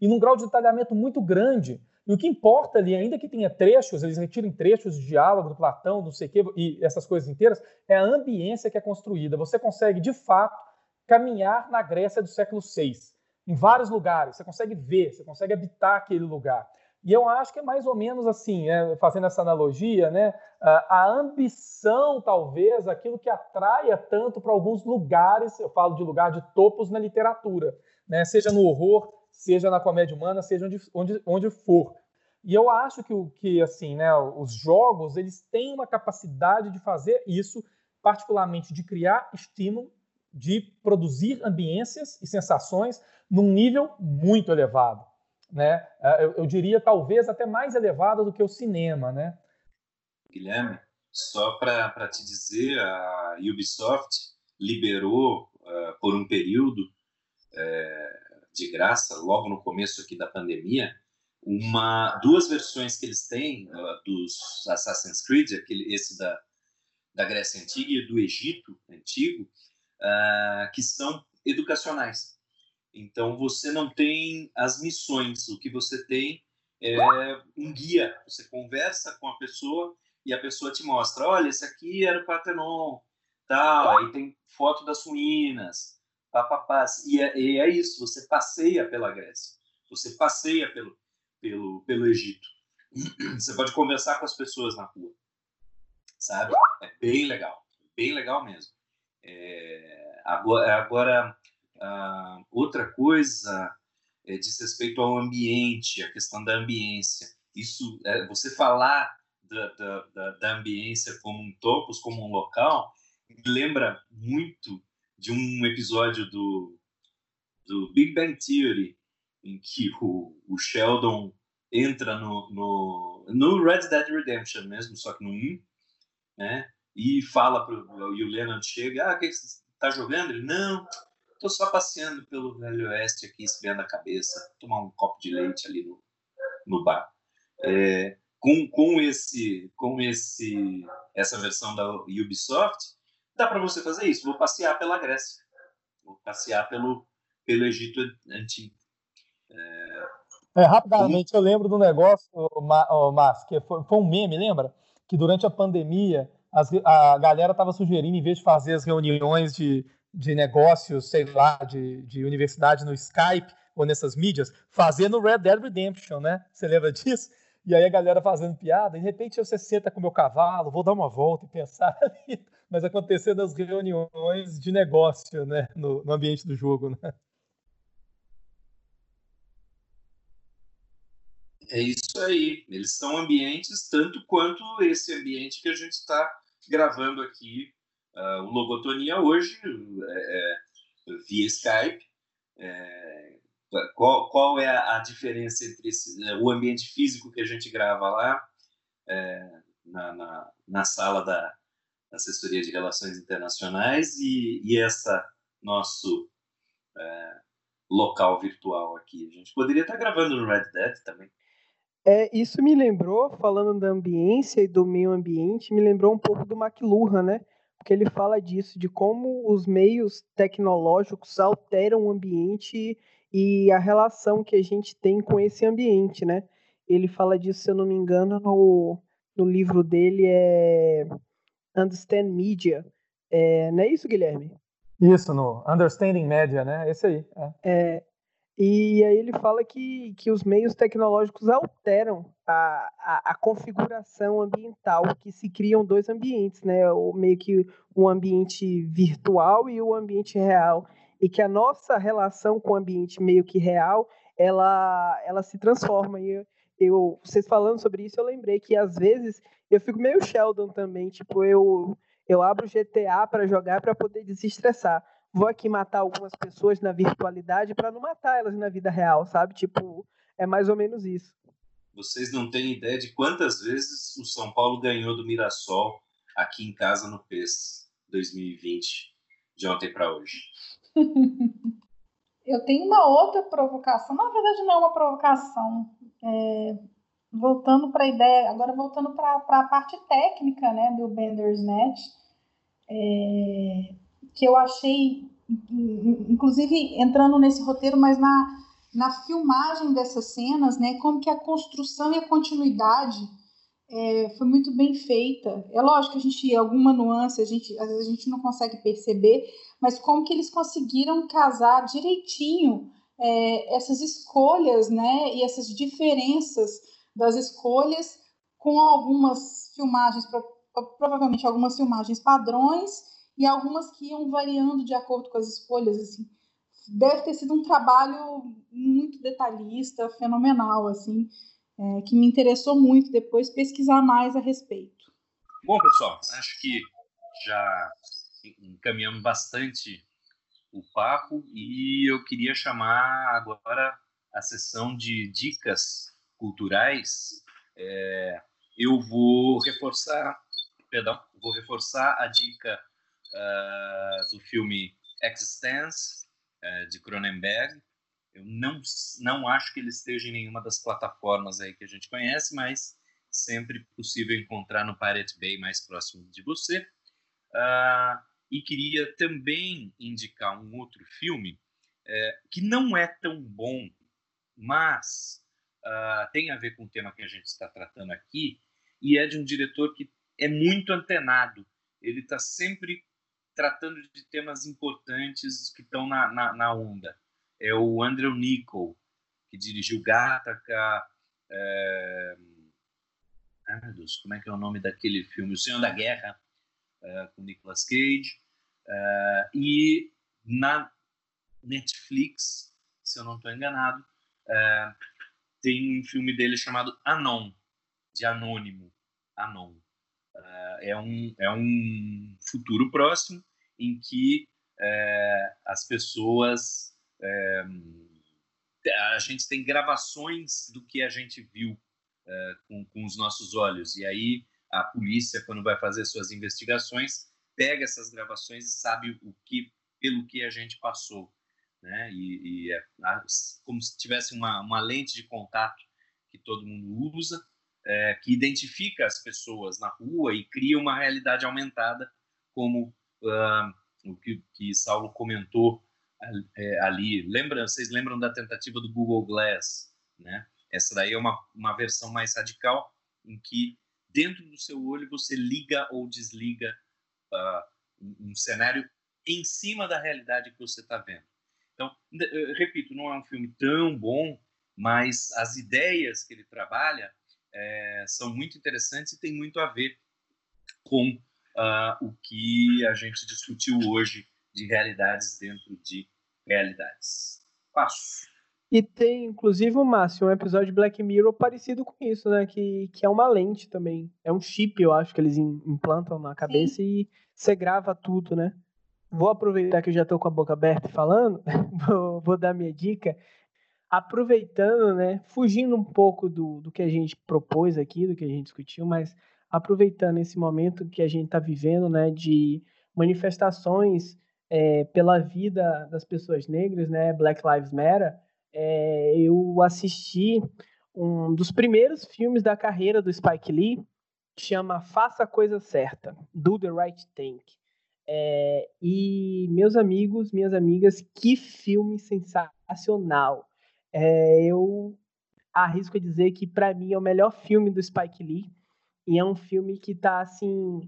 e num grau de detalhamento muito grande. E o que importa ali, ainda que tenha trechos, eles retirem trechos de diálogo do Platão, não sei o quê, e essas coisas inteiras, é a ambiência que é construída. Você consegue, de fato, caminhar na Grécia do século VI, em vários lugares. Você consegue ver, você consegue habitar aquele lugar. E eu acho que é mais ou menos assim, né, fazendo essa analogia, né, a ambição, talvez, aquilo que atraia tanto para alguns lugares, eu falo de lugar de topos na literatura, né, seja no horror, seja na comédia humana, seja onde, onde, onde for. E eu acho que, que assim, né, os jogos eles têm uma capacidade de fazer isso, particularmente de criar estímulo, de produzir ambiências e sensações num nível muito elevado. Né? É, eu, eu diria talvez até mais elevado do que o cinema. Né? Guilherme, só para te dizer, a Ubisoft liberou uh, por um período uh, de graça, logo no começo aqui da pandemia, uma duas versões que eles têm uh, dos Assassin's Creed, aquele esse da da Grécia antiga e do Egito antigo, que são educacionais. Então você não tem as missões, o que você tem é um guia. Você conversa com a pessoa e a pessoa te mostra, olha, esse aqui era o Partenon, tal, aí tem foto das ruínas, papapá. E é, e é isso, você passeia pela Grécia, você passeia pelo, pelo, pelo Egito. Você pode conversar com as pessoas na rua, sabe? É bem legal, bem legal mesmo. É, agora, agora ah, outra coisa é, diz respeito ao ambiente, a questão da ambiência. Isso, é, você falar da, da, da, da ambiência como um topos, como um local, lembra muito de um episódio do, do Big Bang Theory, em que o, o Sheldon entra no, no, no, Red Dead Redemption mesmo, só que no 1, né? E fala pro, e o Leonard chega, ah, que você tá jogando? Ele, não, tô só passeando pelo Velho Oeste aqui, esfriando a cabeça, tomar um copo de leite ali no, no bar. É, com, com esse com esse essa versão da Ubisoft dá para você fazer isso. Vou passear pela Grécia. Vou passear pelo pelo Egito antigo. É... É, rapidamente eu lembro do negócio Mas que foi, foi, um meme lembra? Que durante a pandemia as, a galera estava sugerindo em vez de fazer as reuniões de, de negócios sei lá de, de universidade no Skype ou nessas mídias fazer no Red Dead Redemption né você lembra disso e aí a galera fazendo piada, de repente você senta com o meu cavalo, vou dar uma volta e pensar ali, mas acontecer das reuniões de negócio, né, no, no ambiente do jogo, né? É isso aí. Eles são ambientes tanto quanto esse ambiente que a gente está gravando aqui, uh, o Logotonia hoje, é, é, via Skype. É, qual, qual é a, diferença entre esse, é, o ambiente físico que a gente grava lá, é, na, na, na, sala da assessoria de relações internacionais e, e essa nosso é, local virtual aqui. A gente poderia estar gravando no Red Dead também. É, isso me lembrou, falando da ambiência e do meio ambiente, me lembrou um pouco do McLuhan, né? Porque ele fala disso, de como os meios tecnológicos alteram o ambiente e a relação que a gente tem com esse ambiente, né? Ele fala disso, se eu não me engano, no, no livro dele é Understand Media. É, não é isso, Guilherme? Isso, no Understanding Media, né? Esse aí. É. é e aí ele fala que, que os meios tecnológicos alteram a, a, configuração ambiental, que se criam dois ambientes, né? O, meio que um ambiente virtual e o ambiente real e que a nossa relação com o ambiente meio que real, ela, ela se transforma. E eu, eu, vocês falando sobre isso, eu lembrei que às vezes eu fico meio Sheldon também, tipo, eu, eu abro GTA para jogar para poder desestressar. Vou aqui matar algumas pessoas na virtualidade para não matar elas na vida real, sabe? Tipo, é mais ou menos isso. Vocês não têm ideia de quantas vezes o São Paulo ganhou do Mirassol aqui em casa no PES 2020, de ontem para hoje. Eu tenho uma outra provocação, na verdade não é uma provocação. É, voltando para a ideia, agora voltando para a parte técnica né, do Bender's Net, é, que eu achei, inclusive entrando nesse roteiro, mas na, na filmagem dessas cenas, né, como que a construção e a continuidade é, foi muito bem feita. É lógico que a gente, alguma nuance, a gente, às vezes a gente não consegue perceber, mas como que eles conseguiram casar direitinho é, essas escolhas, né, e essas diferenças das escolhas com algumas filmagens, provavelmente algumas filmagens padrões e algumas que iam variando de acordo com as escolhas, assim. Deve ter sido um trabalho muito detalhista, fenomenal, assim. é, que me interessou muito depois pesquisar mais a respeito. Bom, pessoal, acho que já encaminhamos bastante o papo e eu queria chamar agora a sessão de dicas culturais. É, eu vou reforçar, perdão, vou reforçar a dica uh, do filme Existence de Cronenberg. Eu não não acho que ele esteja em nenhuma das plataformas aí que a gente conhece, mas sempre possível encontrar no Pirate Bay mais próximo de você. Uh, e queria também indicar um outro filme é, que não é tão bom, mas uh, tem a ver com o tema que a gente está tratando aqui, e é de um diretor que é muito antenado. Ele está sempre tratando de temas importantes que estão na, na, na, onda. É o Andrew Niccol, que dirigiu Gattaca. É... Meu Deus, como é que é o nome daquele filme? O Senhor da Guerra uh, com Nicolas Cage. Uh, e na Netflix, se eu não estou enganado, uh, tem um filme dele chamado Anon, de Anônimo. Anon. é, um, é um futuro próximo em que as pessoas. a gente tem gravações do que a gente viu com, com os nossos olhos. E aí a polícia, quando vai fazer suas investigações, pega essas gravações e sabe o que, pelo que a gente passou, né? E, e é como se tivesse uma, uma lente de contato que todo mundo usa, é, que identifica as pessoas na rua e cria uma realidade aumentada, como uh, o que, que Saulo comentou é, ali. Lembra, vocês lembram da tentativa do Google Glass, né? Essa daí é uma, uma versão mais radical em que dentro do seu olho você liga ou desliga uh, um cenário em cima da realidade que você está vendo. Então, repito, não é um filme tão bom, mas as ideias que ele trabalha é, são muito interessantes e tem muito a ver com uh, o que a gente discutiu hoje de realidades dentro de realidades. Passo. E tem, inclusive, o Márcio, um episódio de Black Mirror parecido com isso, né? Que, que é uma lente também. É um chip, eu acho, que eles implantam na cabeça Sim. e você grava tudo, né? Vou aproveitar que eu já estou com a boca aberta falando, vou, vou, dar minha dica. Aproveitando, né? Fugindo um pouco do, do que a gente propôs aqui, do que a gente discutiu, mas aproveitando esse momento que a gente está vivendo, né? De manifestações é, pela vida das pessoas negras, né? Black Lives Matter é, eu assisti um dos primeiros filmes da carreira do Spike Lee, que chama Faça a Coisa Certa, Do the Right Thing. É, e meus amigos, minhas amigas, que filme sensacional! Eu arrisco dizer que para mim é o melhor filme do Spike Lee e é um filme que tá assim,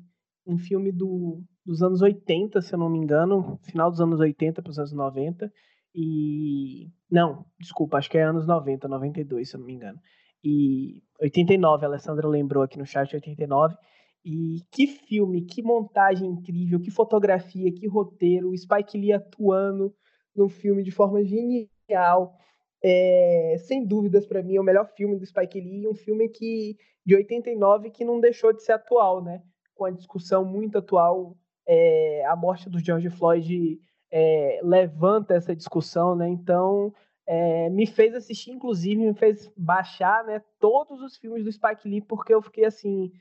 um filme do, dos anos 80, se eu não me engano, final dos anos 80 para os anos 90 e. Não, desculpa, acho que é anos 90, 92, se eu não me engano. E 89, a Alessandra lembrou aqui no chat, 89. E que filme, que montagem incrível, que fotografia, que roteiro, o Spike Lee atuando no filme de forma genial. É, sem dúvidas, para mim, é o melhor filme do Spike Lee, um filme que de 89 que não deixou de ser atual, né? Com a discussão muito atual, é, a morte do George Floyd é, levanta essa discussão, né? Então, é, me fez assistir, inclusive, me fez baixar, né, todos os filmes do Spike Lee, porque eu fiquei assim,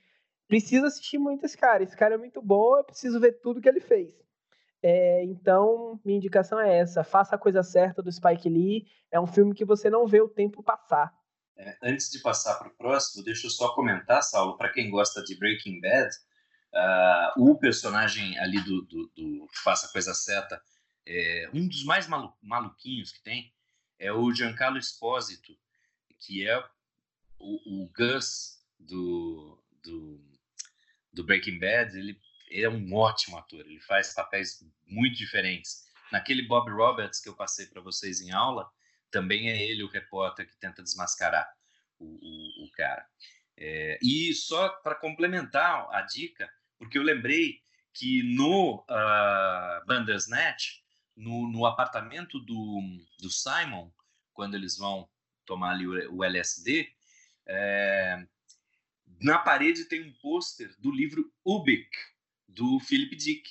preciso assistir muito esse cara, esse cara é muito bom, eu preciso ver tudo que ele fez. É, então, minha indicação é essa, Faça a Coisa Certa do Spike Lee, é um filme que você não vê o tempo passar. É, antes de passar para o próximo, deixa eu só comentar, Saulo, para quem gosta de Breaking Bad, uh, o personagem ali do, do, do Faça a Coisa Certa é, um dos mais malu maluquinhos que tem é o Giancarlo Esposito, que é o, o Gus do, do, do, Breaking Bad. Ele, ele é um ótimo ator, ele faz papéis muito diferentes. Naquele Bob Roberts que eu passei para vocês em aula, também é ele o repórter que tenta desmascarar o, o, o cara. É, e só para complementar a dica, porque eu lembrei que no uh, Bandersnatch no, no apartamento do, do Simon, quando eles vão tomar ali o, o LSD, É, na parede tem um pôster do livro Ubik, do Philip Dick.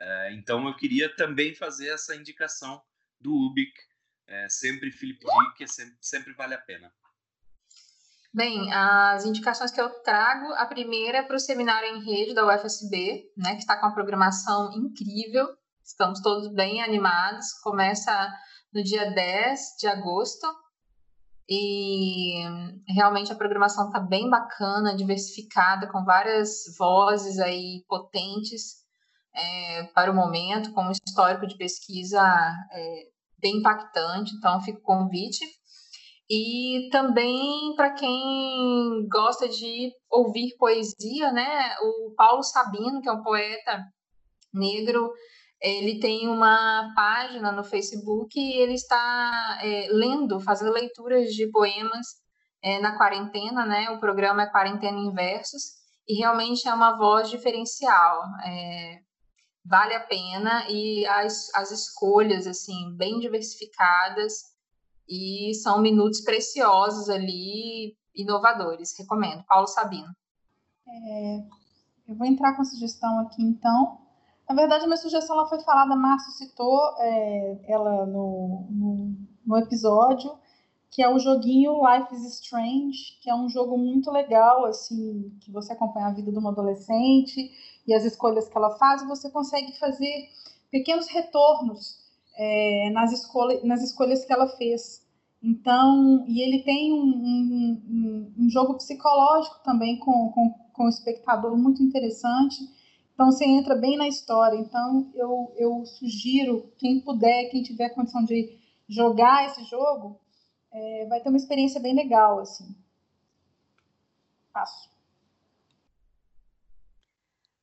É, então eu queria também fazer essa indicação do Ubik, é, sempre Philip Dick, que sempre, sempre vale a pena. Bem, as indicações que eu trago, a primeira é para o seminário em rede da UFSB, né, que está com uma programação incrível, estamos todos bem animados, começa no dia 10 de agosto, e realmente a programação está bem bacana, diversificada, com várias vozes aí potentes é, para o momento, com um histórico de pesquisa é, bem impactante, então fica o convite. E também para quem gosta de ouvir poesia, né? O Paulo Sabino, que é um poeta negro, ele tem uma página no Facebook e ele está é, lendo, fazendo leituras de poemas é, na quarentena, né? O programa é Quarentena em Versos e realmente é uma voz diferencial. É, vale a pena e as, as escolhas, assim, bem diversificadas e são minutos preciosos ali, inovadores. Recomendo. Paulo Sabino. É, eu vou entrar com a sugestão aqui, então. Na verdade, minha sugestão ela foi falada, Márcio citou é, ela no, no, no, episódio, que é o joguinho Life is Strange, que é um jogo muito legal, assim, que você acompanha a vida de uma adolescente e as escolhas que ela faz, e você consegue fazer pequenos retornos é, nas, escolha, nas escolhas que ela fez. Então, e ele tem um, um, um, um jogo psicológico também com, com, com o espectador muito interessante então você entra bem na história. Então eu, eu sugiro, quem puder, quem tiver condição de jogar esse jogo, é, vai ter uma experiência bem legal, assim. Passo.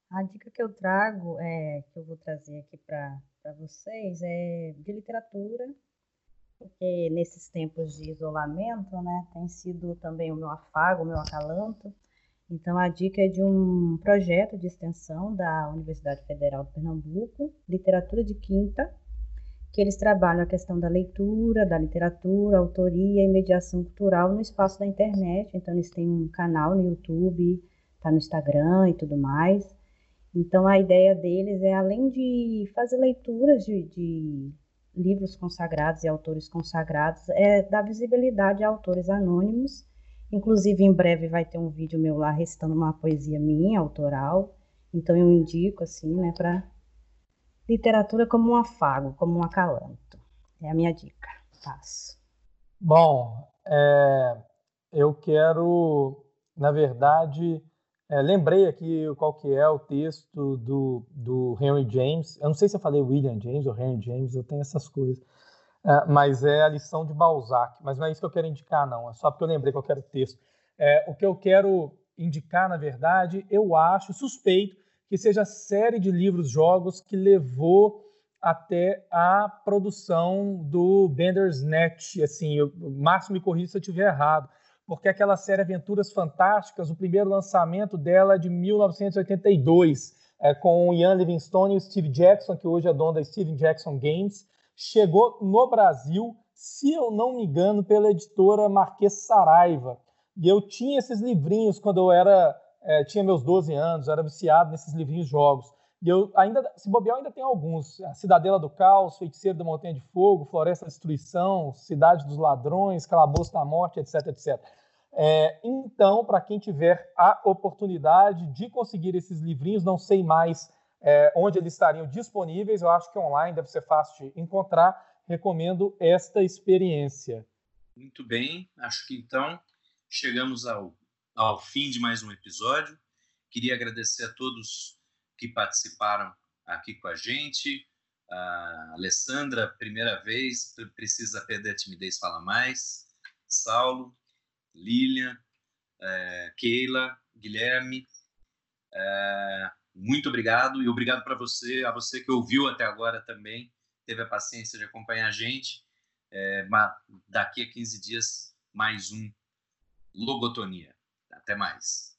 A dica que eu trago, é, que eu vou trazer aqui para vocês, é de literatura, porque nesses tempos de isolamento, né, tem sido também o meu afago, o meu acalanto. Então, a dica é de um projeto de extensão da Universidade Federal de Pernambuco, Literatura de Quinta, que eles trabalham a questão da leitura, da literatura, autoria e mediação cultural no espaço da internet. Então, eles têm um canal no YouTube, tá no Instagram e tudo mais. Então, a ideia deles é, além de fazer leituras de, de livros consagrados e autores consagrados, é dar visibilidade a autores anônimos Inclusive, em breve vai ter um vídeo meu lá recitando uma poesia minha, autoral. Então, eu indico, assim, né, para literatura como um afago, como um acalanto. É a minha dica. Passo. Bom, é, eu quero, na verdade, é, lembrei aqui qual que é o texto do, do Henry James. Eu não sei se eu falei William James ou Henry James, eu tenho essas coisas. É, mas é a lição de Balzac. Mas não é isso que eu quero indicar, não. É só porque eu lembrei qual era o texto. É, o que eu quero indicar, na verdade, eu acho suspeito que seja a série de livros-jogos que levou até a produção do Bender's Net. Assim, eu, o Márcio me corrija se eu estiver errado, porque aquela série Aventuras Fantásticas, o primeiro lançamento dela é de 1982, é, com o Ian Livingstone e o Steve Jackson, que hoje é dono da Steven Jackson Games chegou no Brasil, se eu não me engano, pela editora Marquês Saraiva. E eu tinha esses livrinhos quando eu era é, tinha meus 12 anos, era viciado nesses livrinhos jogos. E eu ainda, se bobear, ainda tem alguns. A Cidadela do Caos, Feiticeiro da Montanha de Fogo, Floresta da Destruição, Cidade dos Ladrões, Calabouço da Morte, etc, etc. É, então, para quem tiver a oportunidade de conseguir esses livrinhos, não sei mais é, onde eles estariam disponíveis. Eu acho que online deve ser fácil de encontrar. Recomendo esta experiência. Muito bem, acho que então chegamos ao, ao fim de mais um episódio. Queria agradecer a todos que participaram aqui com a gente. A Alessandra, primeira vez, precisa perder a timidez, fala mais. Saulo, Lilian, é, Keila, Guilherme. É, muito obrigado e obrigado para você, a você que ouviu até agora também, teve a paciência de acompanhar a gente. É, daqui a 15 dias, mais um Logotonia. Até mais.